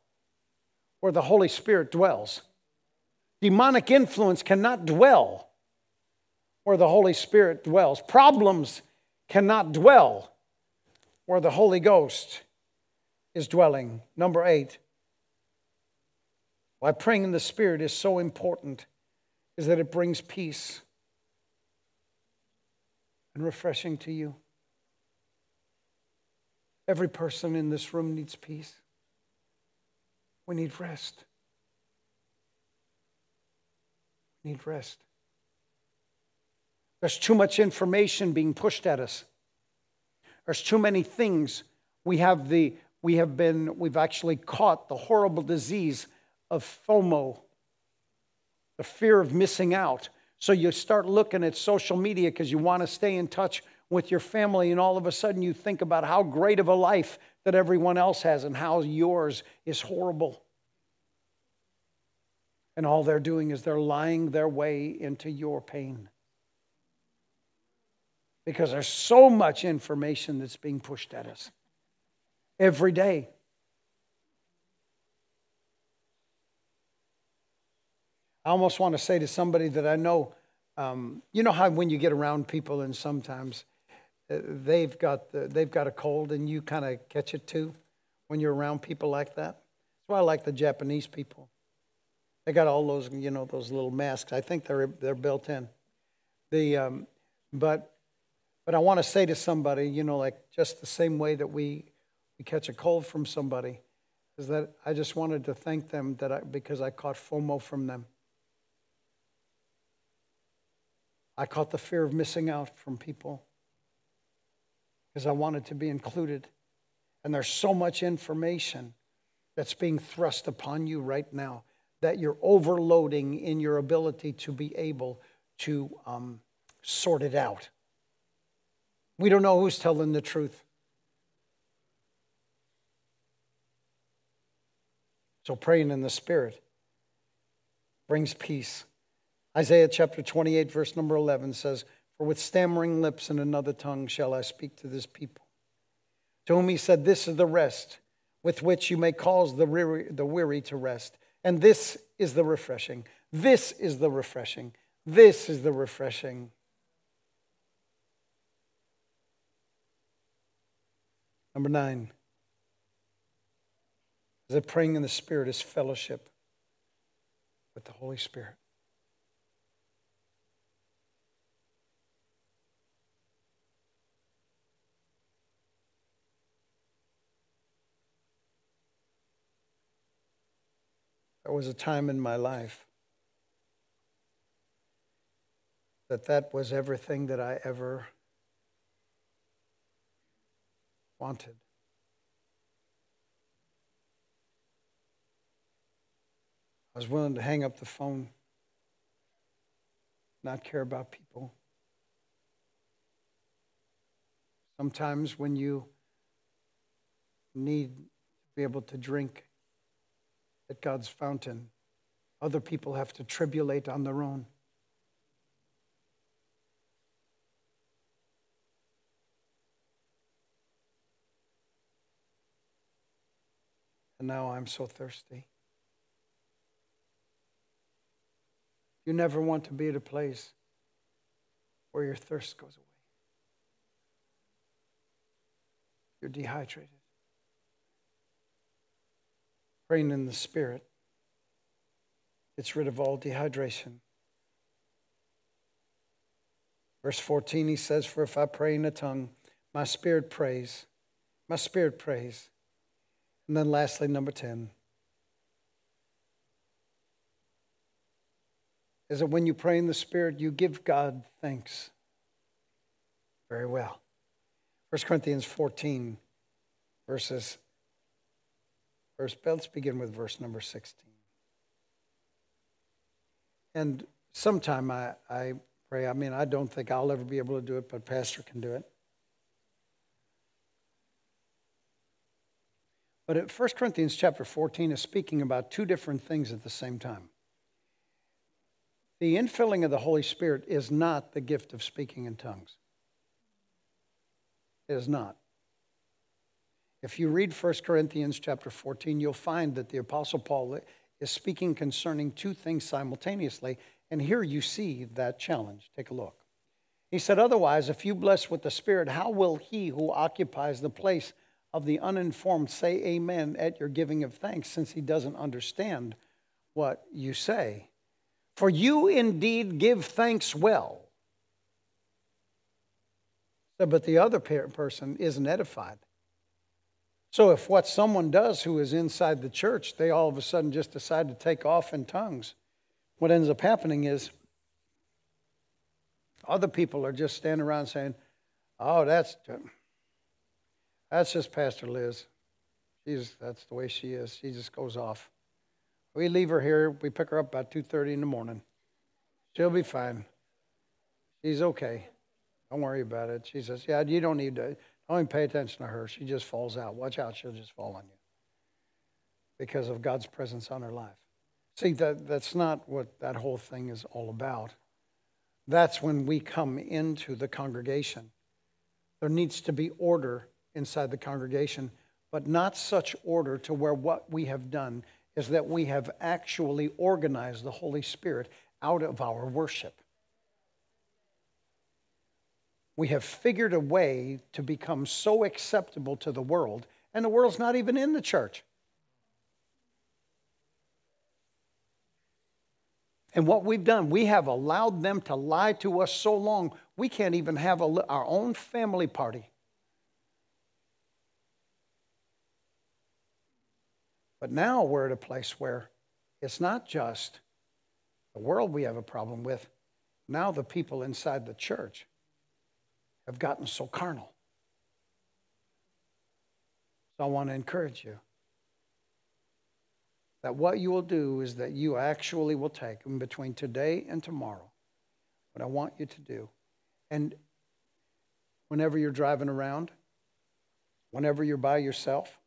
where the Holy Spirit dwells. Demonic influence cannot dwell where the Holy Spirit dwells. Problems cannot dwell where the Holy Ghost is dwelling. Number eight, why praying in the Spirit is so important is that it brings peace and refreshing to you. Every person in this room needs peace. We need rest. We need rest. There's too much information being pushed at us. There's too many things. We have the we have been we've actually caught the horrible disease of FOMO, the fear of missing out. So you start looking at social media because you want to stay in touch with your family, and all of a sudden you think about how great of a life that everyone else has and how yours is horrible. And all they're doing is they're lying their way into your pain. Because there's so much information that's being pushed at us every day. I almost want to say to somebody that I know, um, you know how when you get around people and sometimes uh, they've got the, they've got a cold and you kind of catch it too when you're around people like that. That's why I like the Japanese people. They got all those you know those little masks. I think they're they're built in. The um, but but I want to say to somebody, you know, like just the same way that we we catch a cold from somebody, is that I just wanted to thank them that I, because I caught FOMO from them. I caught the fear of missing out from people because I wanted to be included. And there's so much information that's being thrust upon you right now that you're overloading in your ability to be able to um, sort it out. We don't know who's telling the truth. So praying in the Spirit brings peace. Isaiah chapter 28, verse number 11 says, For with stammering lips and another tongue shall I speak to this people. To whom he said, This is the rest with which you may cause the weary, the weary to rest. And this is the refreshing. This is the refreshing. This is the refreshing. Number nine that praying in the Spirit is fellowship with the Holy Spirit. There was a time in my life that that was everything that I ever wanted. I was willing to hang up the phone, not care about people. Sometimes when you need to be able to drink at God's fountain. Other people have to tribulate on their own. And now I'm so thirsty. You never want to be at a place where your thirst goes away. You're dehydrated praying in the Spirit gets rid of all dehydration. Verse 14, he says, For if I pray in a tongue, my spirit prays. My spirit prays. And then lastly, number 10 is that when you pray in the Spirit, you give God thanks. Very well. 1 Corinthians 14, verses Verse, let's begin with verse number 16. And sometime I, I pray, I mean, I don't think I'll ever be able to do it, but Pastor can do it. But at 1 Corinthians chapter 14 is speaking about two different things at the same time. The infilling of the Holy Spirit is not the gift of speaking in tongues. It is not. If you read 1 Corinthians chapter 14, you'll find that the Apostle Paul is speaking concerning two things simultaneously. And here you see that challenge. Take a look. He said, Otherwise, if you bless with the Spirit, how will he who occupies the place of the uninformed say amen at your giving of thanks, since he doesn't understand what you say? For you indeed give thanks well. But the other person isn't edified. So if what someone does who is inside the church, they all of a sudden just decide to take off in tongues, what ends up happening is other people are just standing around saying, "Oh, that's that's just Pastor Liz. She's that's the way she is. She just goes off. We leave her here. We pick her up about two thirty in the morning. She'll be fine. She's okay. Don't worry about it." She says, "Yeah, you don't need to." Don't even pay attention to her. She just falls out. Watch out, she'll just fall on you because of God's presence on her life. See, that, that's not what that whole thing is all about. That's when we come into the congregation. There needs to be order inside the congregation, but not such order to where what we have done is that we have actually organized the Holy Spirit out of our worship we have figured a way to become so acceptable to the world, and the world's not even in the church. And what we've done, we have allowed them to lie to us so long, we can't even have a, our own family party. But now we're at a place where it's not just the world we have a problem with, now the people inside the church have gotten so carnal. So I want to encourage you that what you will do is that you actually will take in between today and tomorrow what I want you to do. And whenever you're driving around, whenever you're by yourself,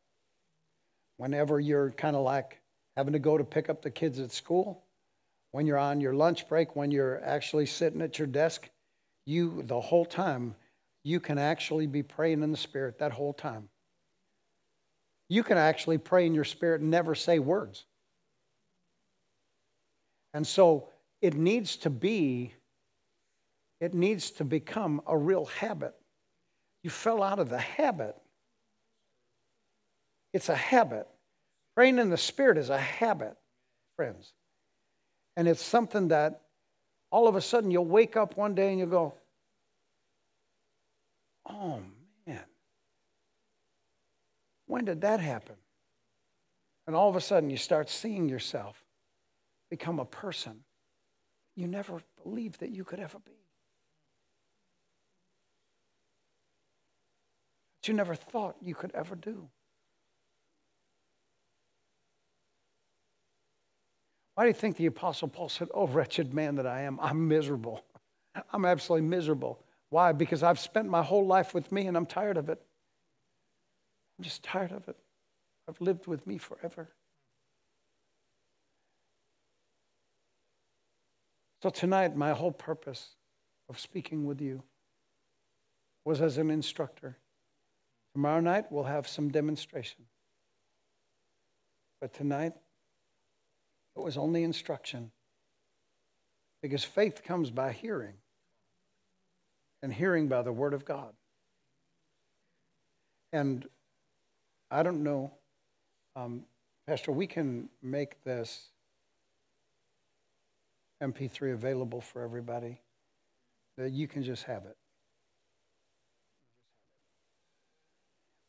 whenever you're kind of like having to go to pick up the kids at school, when you're on your lunch break, when you're actually sitting at your desk, you the whole time you can actually be praying in the Spirit that whole time. You can actually pray in your spirit and never say words. And so it needs to be, it needs to become a real habit. You fell out of the habit. It's a habit. Praying in the Spirit is a habit, friends. And it's something that all of a sudden you'll wake up one day and you'll go, Oh, man. When did that happen? And all of a sudden, you start seeing yourself become a person you never believed that you could ever be. That you never thought you could ever do. Why do you think the Apostle Paul said, Oh, wretched man that I am, I'm miserable. I'm absolutely miserable. Why? Because I've spent my whole life with me and I'm tired of it. I'm just tired of it. I've lived with me forever. So tonight, my whole purpose of speaking with you was as an instructor. Tomorrow night, we'll have some demonstration. But tonight, it was only instruction. Because faith comes by hearing and hearing by the word of God. And I don't know, um, Pastor, we can make this MP3 available for everybody. That you can just have it.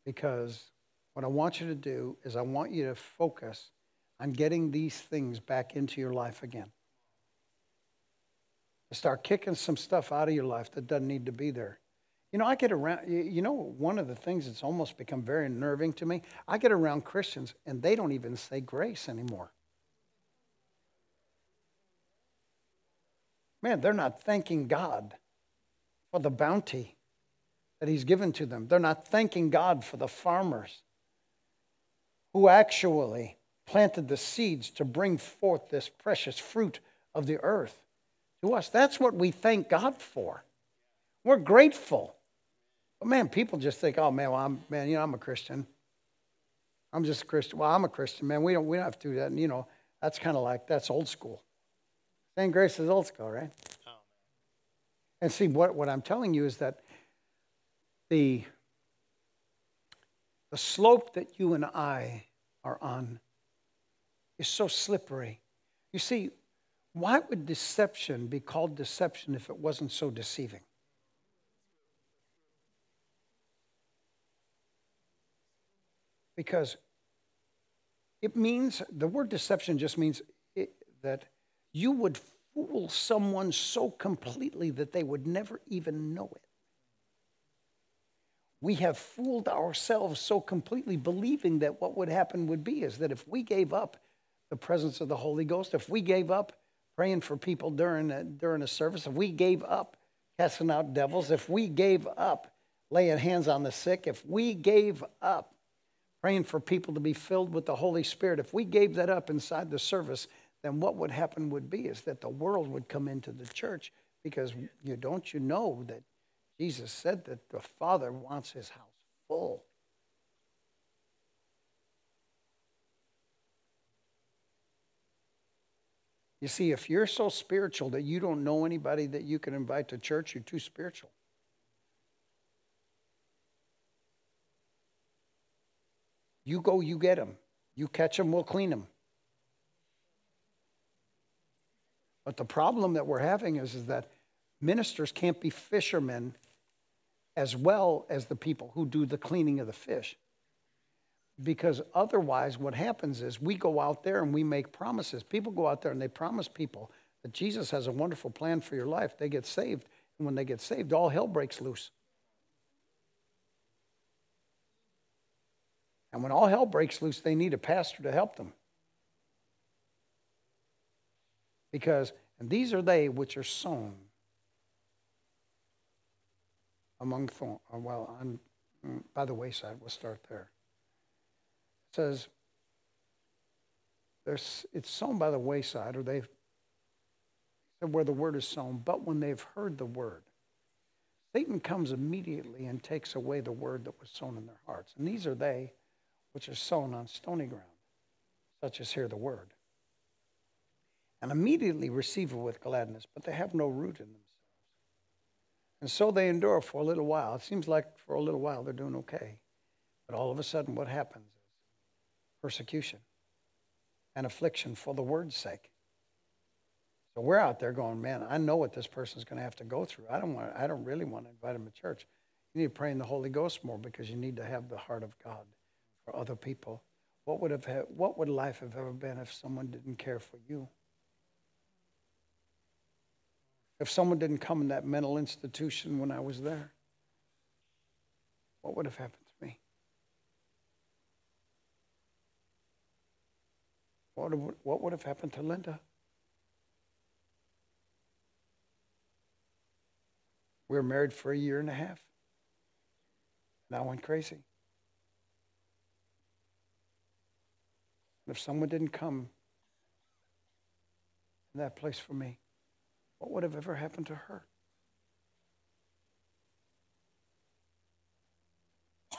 Because what I want you to do is I want you to focus on getting these things back into your life again start kicking some stuff out of your life that doesn't need to be there. You know, I get around, you know, one of the things that's almost become very unnerving to me, I get around Christians and they don't even say grace anymore. Man, they're not thanking God for the bounty that He's given to them. They're not thanking God for the farmers. who actually planted the seeds to bring forth this precious fruit of the earth to us. That's what we thank God for. We're grateful. But man, people just think, oh man, well, I'm man, you know, I'm a Christian. I'm just a Christian. Well, I'm a Christian, man. We don't we don't have to do that. And, you know, that's kind of like that's old school. Saying grace is old school, right? Oh, and see what, what I'm telling you is that the the slope that you and I are on is so slippery. You see, why would deception be called deception if it wasn't so deceiving? Because it means, the word deception just means it, that you would fool someone so completely that they would never even know it. We have fooled ourselves so completely, believing that what would happen would be is that if we gave up the presence of the Holy Ghost, if we gave up praying for people during a, during a service, if we gave up casting out devils, if we gave up laying hands on the sick, if we gave up praying for people to be filled with the Holy Spirit, if we gave that up inside the service, then what would happen would be is that the world would come into the church because you don't you know that Jesus said that the Father wants his house full. You see, if you're so spiritual that you don't know anybody that you can invite to church, you're too spiritual. You go, you get them. You catch them, we'll clean them. But the problem that we're having is, is that ministers can't be fishermen as well as the people who do the cleaning of the fish. Because otherwise, what happens is we go out there and we make promises. People go out there and they promise people that Jesus has a wonderful plan for your life. They get saved. And when they get saved, all hell breaks loose. And when all hell breaks loose, they need a pastor to help them. Because, and these are they which are sown among thorns. Uh, well, on, mm, by the wayside, we'll start there. It says, there's, it's sown by the wayside, or they've where the word is sown, but when they've heard the word, Satan comes immediately and takes away the word that was sown in their hearts. And these are they which are sown on stony ground, such as hear the word, and immediately receive it with gladness, but they have no root in themselves. And so they endure for a little while. It seems like for a little while they're doing okay. But all of a sudden, what happens persecution and affliction for the word's sake. So we're out there going, man, I know what this person's going to have to go through. I don't want. I don't really want to invite him to church. You need to pray in the Holy Ghost more because you need to have the heart of God for other people. What would have what would life have ever been if someone didn't care for you? If someone didn't come in that mental institution when I was there, what would have happened to me? What would, what would have happened to Linda? We were married for a year and a half. And I went crazy. And if someone didn't come in that place for me, what would have ever happened to her?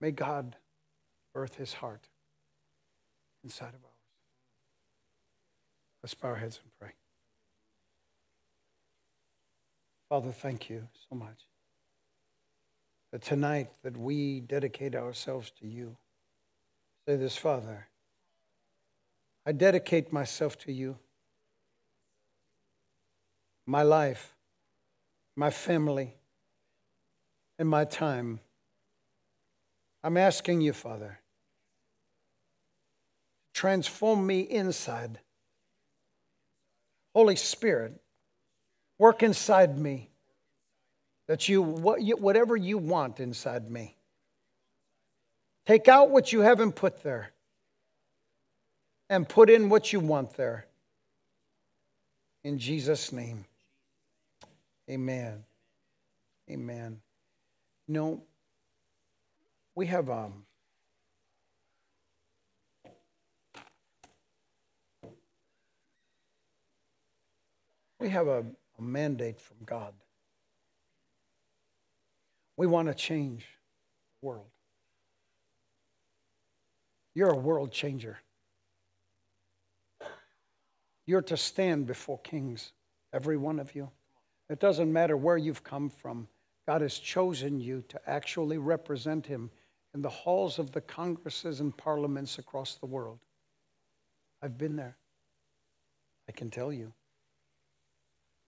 May God birth his heart inside of ours. Let's bow our heads and pray. Father, thank you so much that tonight that we dedicate ourselves to you. Say this, Father. I dedicate myself to you my life, my family, and my time. I'm asking you, Father, transform me inside. Holy Spirit, work inside me that you, whatever you want inside me. Take out what you haven't put there and put in what you want there. In Jesus' name. Amen. Amen. You know, we have um, We have a, a mandate from God. We want to change the world. You're a world changer. You're to stand before kings, every one of you. It doesn't matter where you've come from. God has chosen you to actually represent Him in the halls of the congresses and parliaments across the world. I've been there. I can tell you.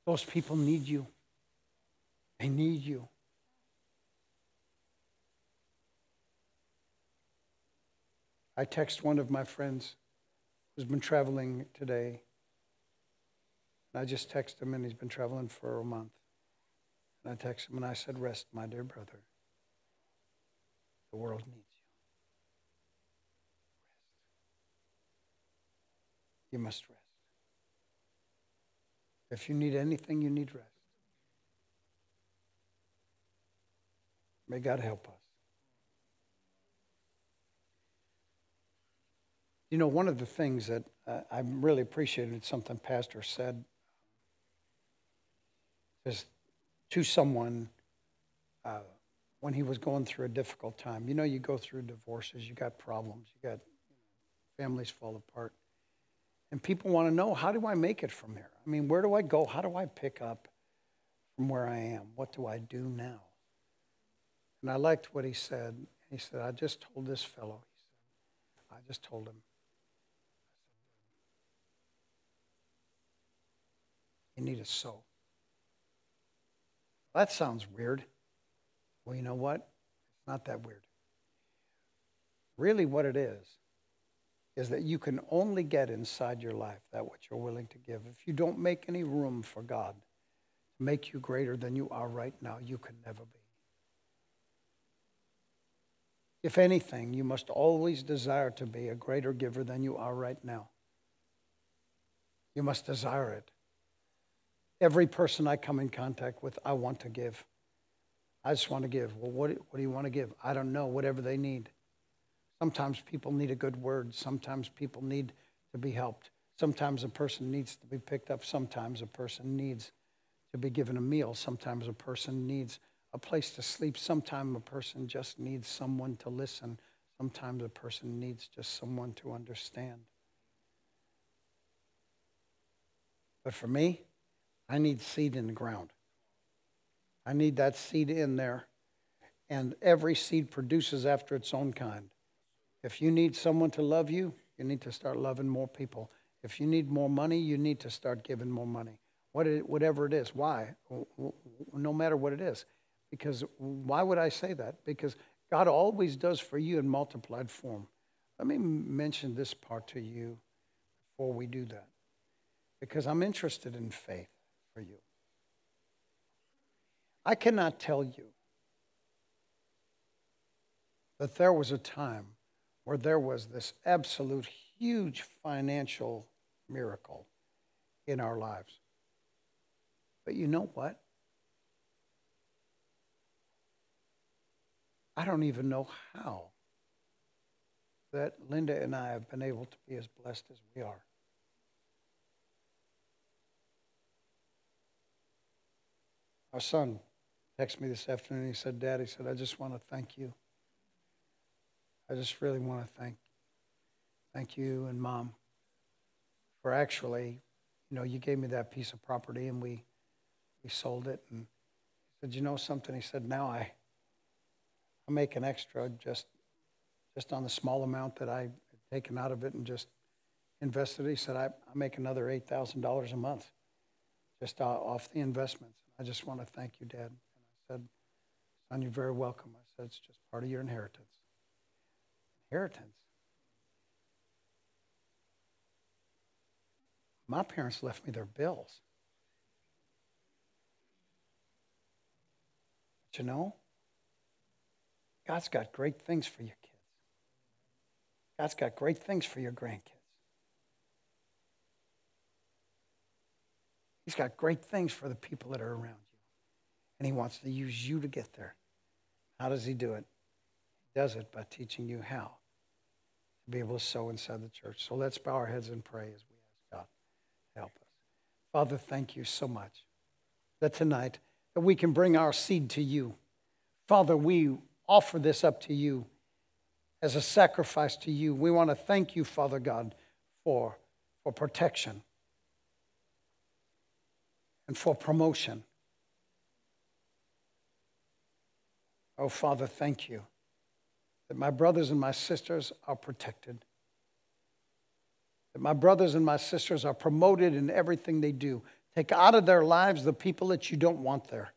Those people need you. They need you. I text one of my friends who's been traveling today. And I just text him, and he's been traveling for a month. And I text him, and I said, Rest, my dear brother. The world needs you. Rest. You must rest. If you need anything, you need rest. May God help us. You know, one of the things that uh, I really appreciated something Pastor said is to someone uh, when he was going through a difficult time. You know, you go through divorces, you got problems, you got families fall apart. And people want to know how do I make it from here? I mean, where do I go? How do I pick up from where I am? What do I do now? And I liked what he said. He said, I just told this fellow, he said, I just told him, you need a soul. That sounds weird. Well, you know what? It's not that weird. Really, what it is, is that you can only get inside your life that which you're willing to give. If you don't make any room for God to make you greater than you are right now, you can never be. If anything, you must always desire to be a greater giver than you are right now. You must desire it. Every person I come in contact with, I want to give. I just want to give. Well, what, what do you want to give? I don't know, whatever they need. Sometimes people need a good word. Sometimes people need to be helped. Sometimes a person needs to be picked up. Sometimes a person needs to be given a meal. Sometimes a person needs a place to sleep. Sometimes a person just needs someone to listen. Sometimes a person needs just someone to understand. But for me, I need seed in the ground. I need that seed in there. And every seed produces after its own kind. If you need someone to love you, you need to start loving more people. If you need more money, you need to start giving more money. What it, whatever it is. Why? No matter what it is. Because why would I say that? Because God always does for you in multiplied form. Let me mention this part to you before we do that. Because I'm interested in faith for you. I cannot tell you that there was a time where there was this absolute huge financial miracle in our lives. But you know what? I don't even know how that Linda and I have been able to be as blessed as we are. Our son texted me this afternoon. He said, Dad, he said, I just want to thank you. I just really want to thank thank you and mom for actually, you know, you gave me that piece of property and we we sold it and he said, you know something? He said, now I I make an extra just just on the small amount that I had taken out of it and just invested. He said, I, I make another eight thousand dollars a month just off the investments. I just want to thank you, Dad. And I said, Son, you're very welcome. I said, it's just part of your inheritance. Inheritance? My parents left me their bills. But you know, God's got great things for your kids. God's got great things for your grandkids. He's got great things for the people that are around you. And He wants to use you to get there. How does He do it? He does it by teaching you how be able to sow inside the church. So let's bow our heads and pray as we ask God to help us. Father, thank you so much that tonight that we can bring our seed to you. Father, we offer this up to you as a sacrifice to you. We want to thank you, Father God, for, for protection and for promotion. Oh, Father, thank you that my brothers and my sisters are protected, that my brothers and my sisters are promoted in everything they do. Take out of their lives the people that you don't want there.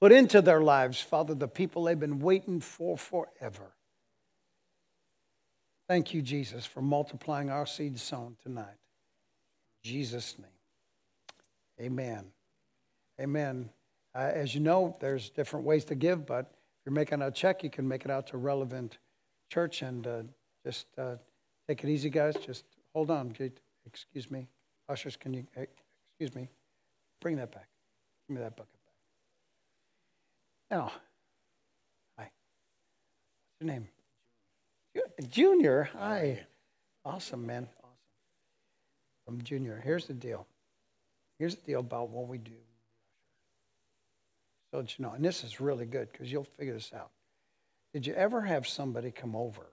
Put into their lives, Father, the people they've been waiting for forever. Thank you, Jesus, for multiplying our seed sown tonight. In Jesus' name. Amen. Amen. Uh, as you know, there's different ways to give, but you're making a check, you can make it out to Relevant Church and uh, just uh, take it easy, guys. Just hold on. Excuse me. Ushers, can you, excuse me, bring that back. Give me that bucket back. Now, hi. What's your name? Junior. Hi. Awesome, man. Awesome. From Junior. Here's the deal. Here's the deal about what we do. So that you know, and this is really good because you'll figure this out. Did you ever have somebody come over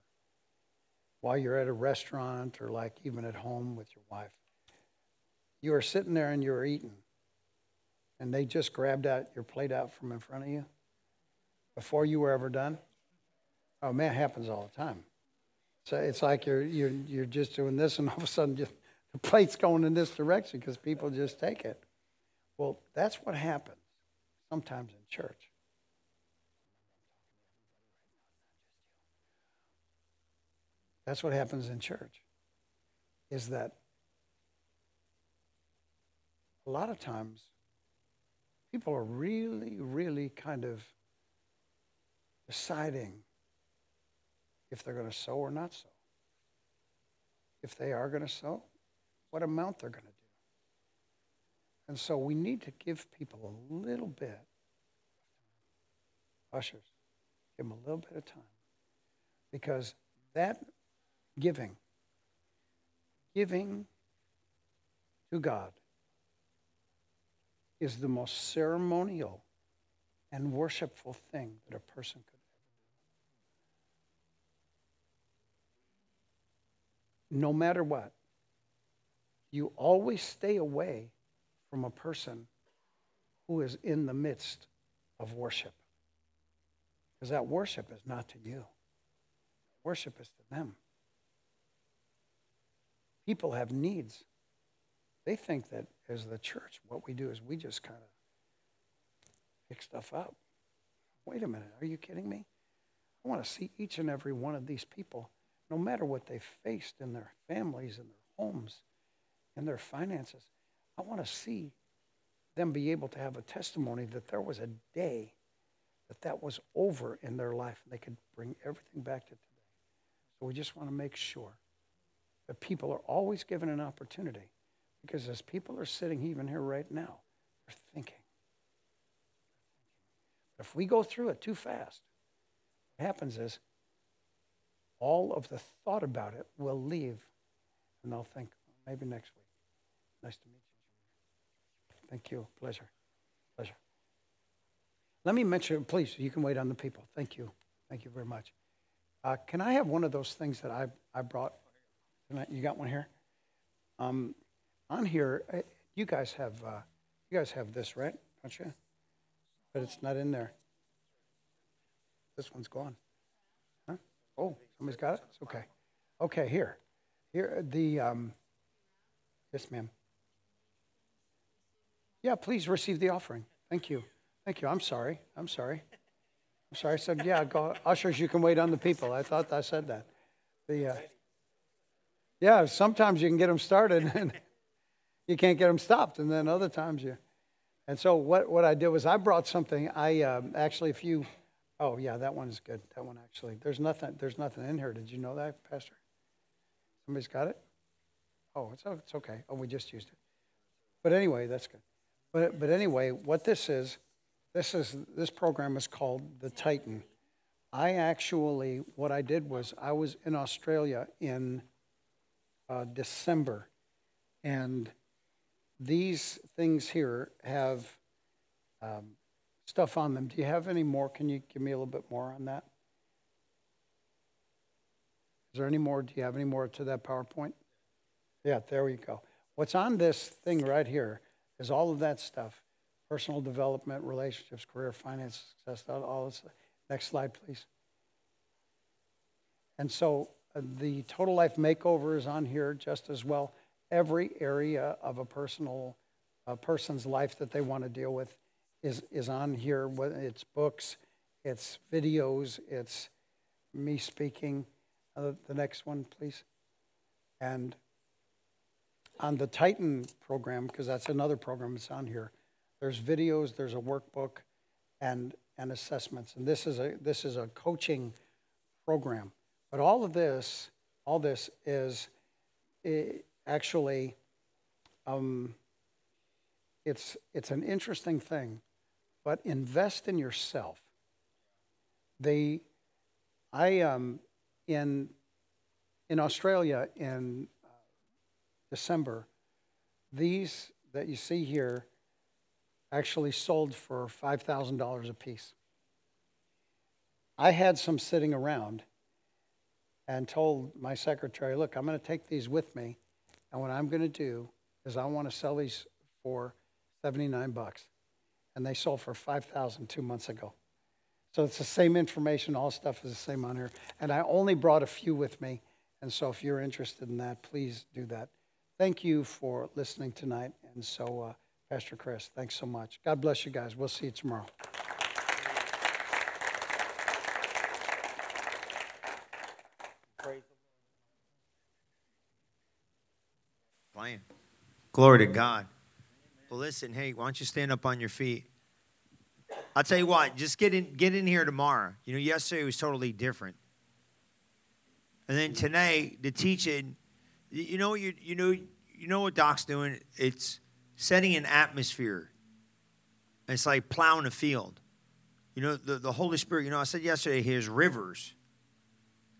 while you're at a restaurant or like even at home with your wife? You were sitting there and you were eating, and they just grabbed out your plate out from in front of you before you were ever done? Oh man, it happens all the time. So it's like you're you're you're just doing this, and all of a sudden, just the plate's going in this direction because people just take it. Well, that's what happens sometimes in church. That's what happens in church. Is that a lot of times people are really, really kind of deciding if they're going to sow or not sow. If they are going to sow, what amount they're going to. And so we need to give people a little bit. Ushers, give them a little bit of time. Because that giving, giving to God, is the most ceremonial and worshipful thing that a person could ever do. no matter what, you always stay away from a person who is in the midst of worship. Because that worship is not to you, worship is to them. People have needs. They think that as the church, what we do is we just kind of pick stuff up. Wait a minute, are you kidding me? I want to see each and every one of these people no matter what they faced in their families in their homes in their finances, I want to see them be able to have a testimony that there was a day that that was over in their life and they could bring everything back to today. So we just want to make sure that people are always given an opportunity because as people are sitting even here right now, they're thinking. But if we go through it too fast, what happens is all of the thought about it will leave, and they'll think, maybe next week. Nice to meet you. Thank you. Pleasure. Pleasure. Let me mention, please, you can wait on the people. Thank you. Thank you very much. Uh, can I have one of those things that I, I brought? You got one here? Um, on here, uh, you guys have uh, you guys have this, right? Don't you? But it's not in there. This one's gone. Huh? Oh. Somebody's got it? It's okay. Okay, here. Here, the, um, yes, ma'am. Yeah, please receive the offering. Thank you. Thank you. I'm sorry. I'm sorry. I'm sorry. I said, yeah, go. Ushers, you can wait on the people. I thought I said that. The, uh, yeah, sometimes you can get them started and you can't get them stopped. And then other times you. And so what, what I did was I brought something. I um, actually, if you Oh yeah, that one is good. That one actually. There's nothing. There's nothing in here. Did you know that, Pastor? Somebody's got it. Oh, it's it's okay. Oh, we just used it. But anyway, that's good. But but anyway, what this is, this is this program is called the Titan. I actually, what I did was I was in Australia in uh, December, and these things here have um, stuff on them. Do you have any more? Can you give me a little bit more on that? Is there any more? Do you have any more to that PowerPoint? Yeah, there we go. What's on this thing right here is all of that stuff personal development, relationships, career, finance, success, all this. Next slide, please. And so uh, the total life makeover is on here just as well. Every area of a personal a person's life that they want to deal with is, is on here. It's books, it's videos, it's me speaking. Uh, the next one, please. And on the Titan program, because that's another program that's on here, there's videos, there's a workbook, and, and assessments. And this is a this is a coaching program. But all of this, all this is actually um, it's it's an interesting thing, but invest in yourself. They, I um, in in Australia in December, these that you see here actually sold for five thousand dollars a piece. I had some sitting around and told my secretary, "Look, I'm going to take these with me, and what I'm going to do is I want to sell these for 79 bucks." And they sold for 5,000 two months ago. So it's the same information, all stuff is the same on here. And I only brought a few with me. And so if you're interested in that, please do that. Thank you for listening tonight. And so, uh, Pastor Chris, thanks so much. God bless you guys. We'll see you tomorrow. Playing. Glory to God. Well, listen, hey, why don't you stand up on your feet? I'll tell you what, just get in, get in here tomorrow. You know, yesterday was totally different. And then today, the teaching, you know, you, you know, you know what Doc's doing? It's setting an atmosphere. It's like plowing a field. You know, the, the Holy Spirit, you know, I said yesterday, here's rivers.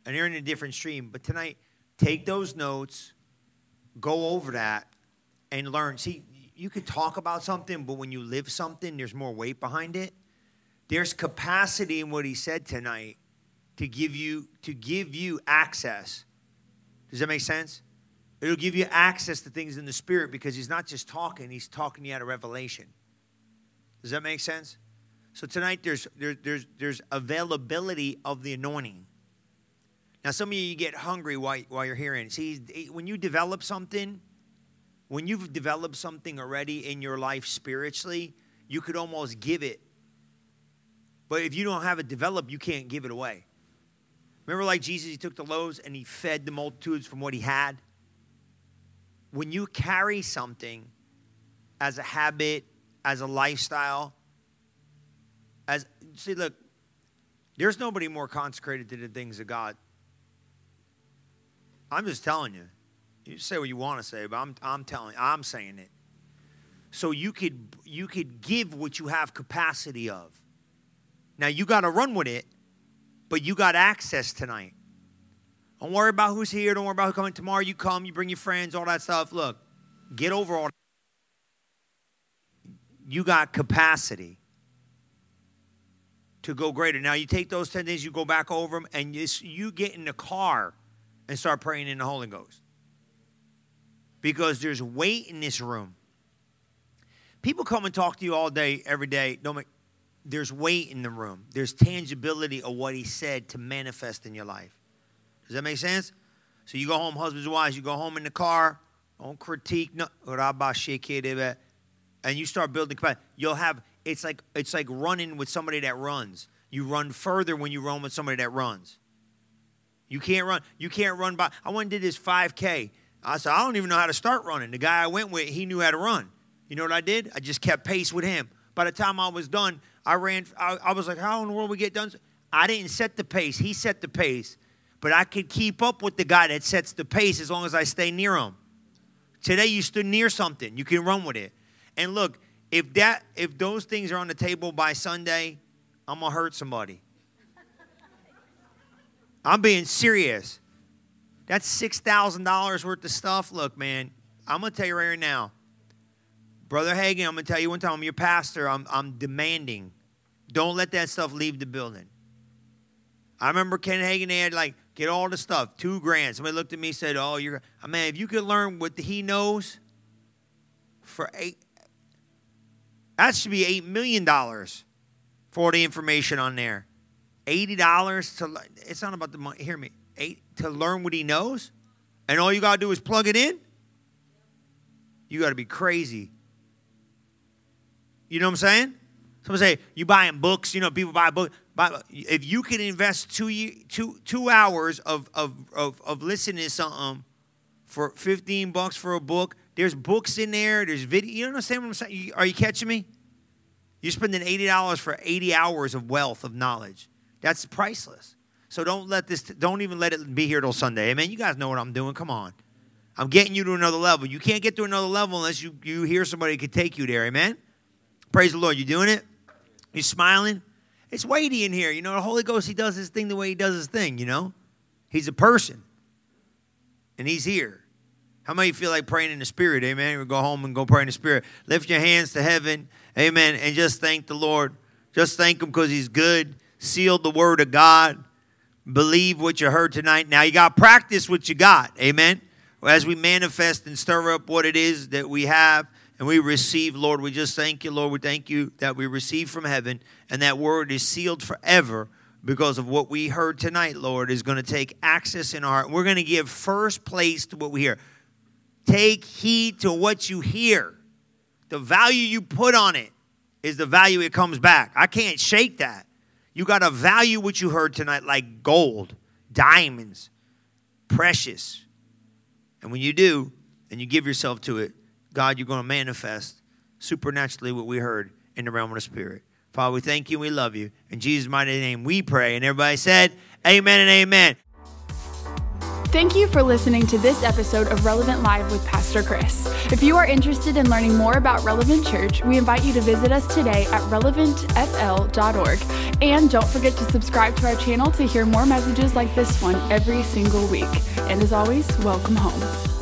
And they're in a different stream. But tonight, take those notes, go over that, and learn. See, you could talk about something, but when you live something, there's more weight behind it. There's capacity in what he said tonight to give you to give you access. Does that make sense? It'll give you access to things in the spirit because he's not just talking, he's talking you out of revelation. Does that make sense? So tonight there's there, there's there's availability of the anointing. Now some of you, you get hungry while, while you're hearing. See, when you develop something, when you've developed something already in your life spiritually, you could almost give it but if you don't have it developed, you can't give it away. Remember, like Jesus, he took the loaves and he fed the multitudes from what he had? When you carry something as a habit, as a lifestyle, as see, look, there's nobody more consecrated to the things of God. I'm just telling you. You say what you want to say, but I'm, I'm telling I'm saying it. So you could you could give what you have capacity of. Now you got to run with it, but you got access tonight. Don't worry about who's here. Don't worry about who's coming tomorrow. You come, you bring your friends, all that stuff. Look, get over all. You got capacity to go greater. Now you take those 10 days, you go back over them, and you, you get in the car and start praying in the Holy Ghost. Because there's weight in this room. People come and talk to you all day, every day. Don't make, there's weight in the room. There's tangibility of what he said to manifest in your life. Does that make sense? So you go home, husbands and wives, you go home in the car, don't critique, no, and you start building capacity. You'll have it's like it's like running with somebody that runs. You run further when you run with somebody that runs. You can't run. You can't run by. I went and did this 5K. I said, I don't even know how to start running. The guy I went with, he knew how to run. You know what I did? I just kept pace with him. By the time I was done, I ran. I, I was like, how in the world we get done? I didn't set the pace. He set the pace, but I could keep up with the guy that sets the pace as long as I stay near him. Today you stood near something. You can run with it. And look, if that if those things are on the table by Sunday, I'm gonna hurt somebody. I'm being serious. That's six thousand dollars worth of stuff. Look, man, I'm gonna tell you right now. Brother Hagin, I'm to tell you one time, I'm your pastor. I'm, I'm demanding. Don't let that stuff leave the building. I remember Ken Hagin, they had like, get all the stuff, two grand. Somebody looked at me and said, Oh, you're, I mean, if you could learn what he knows for eight, that should be $8 million for the information on there. $80 to, it's not about the money. Hear me. Eight, to learn what he knows, and all you got to do is plug it in. You got to be crazy. You know what I'm saying? Someone say, you buying books, you know, people buy books. If you can invest two, two, two hours of, of, of, of listening to something for 15 bucks for a book, there's books in there, there's video. You understand what I'm saying? Are you catching me? You're spending $80 for 80 hours of wealth of knowledge. That's priceless. So don't let this, don't even let it be here till Sunday. Amen. You guys know what I'm doing. Come on. I'm getting you to another level. You can't get to another level unless you, you hear somebody could take you there. Amen. Praise the Lord. You doing it? You smiling? It's weighty in here. You know, the Holy Ghost, He does His thing the way He does His thing, you know? He's a person. And He's here. How many feel like praying in the Spirit? Amen. Go home and go pray in the Spirit. Lift your hands to heaven. Amen. And just thank the Lord. Just thank Him because He's good. Seal the Word of God. Believe what you heard tonight. Now you got practice what you got. Amen. As we manifest and stir up what it is that we have and we receive, Lord, we just thank you, Lord. We thank you that we receive from heaven and that word is sealed forever because of what we heard tonight, Lord, is going to take access in our heart. We're going to give first place to what we hear. Take heed to what you hear. The value you put on it is the value it comes back. I can't shake that. You got to value what you heard tonight like gold, diamonds, precious. And when you do, and you give yourself to it, God, you're going to manifest supernaturally what we heard in the realm of the Spirit. Father, we thank you we love you. In Jesus' mighty name we pray. And everybody said, Amen and amen. Thank you for listening to this episode of Relevant Live with Pastor Chris. If you are interested in learning more about Relevant Church, we invite you to visit us today at relevantfl.org. And don't forget to subscribe to our channel to hear more messages like this one every single week. And as always, welcome home.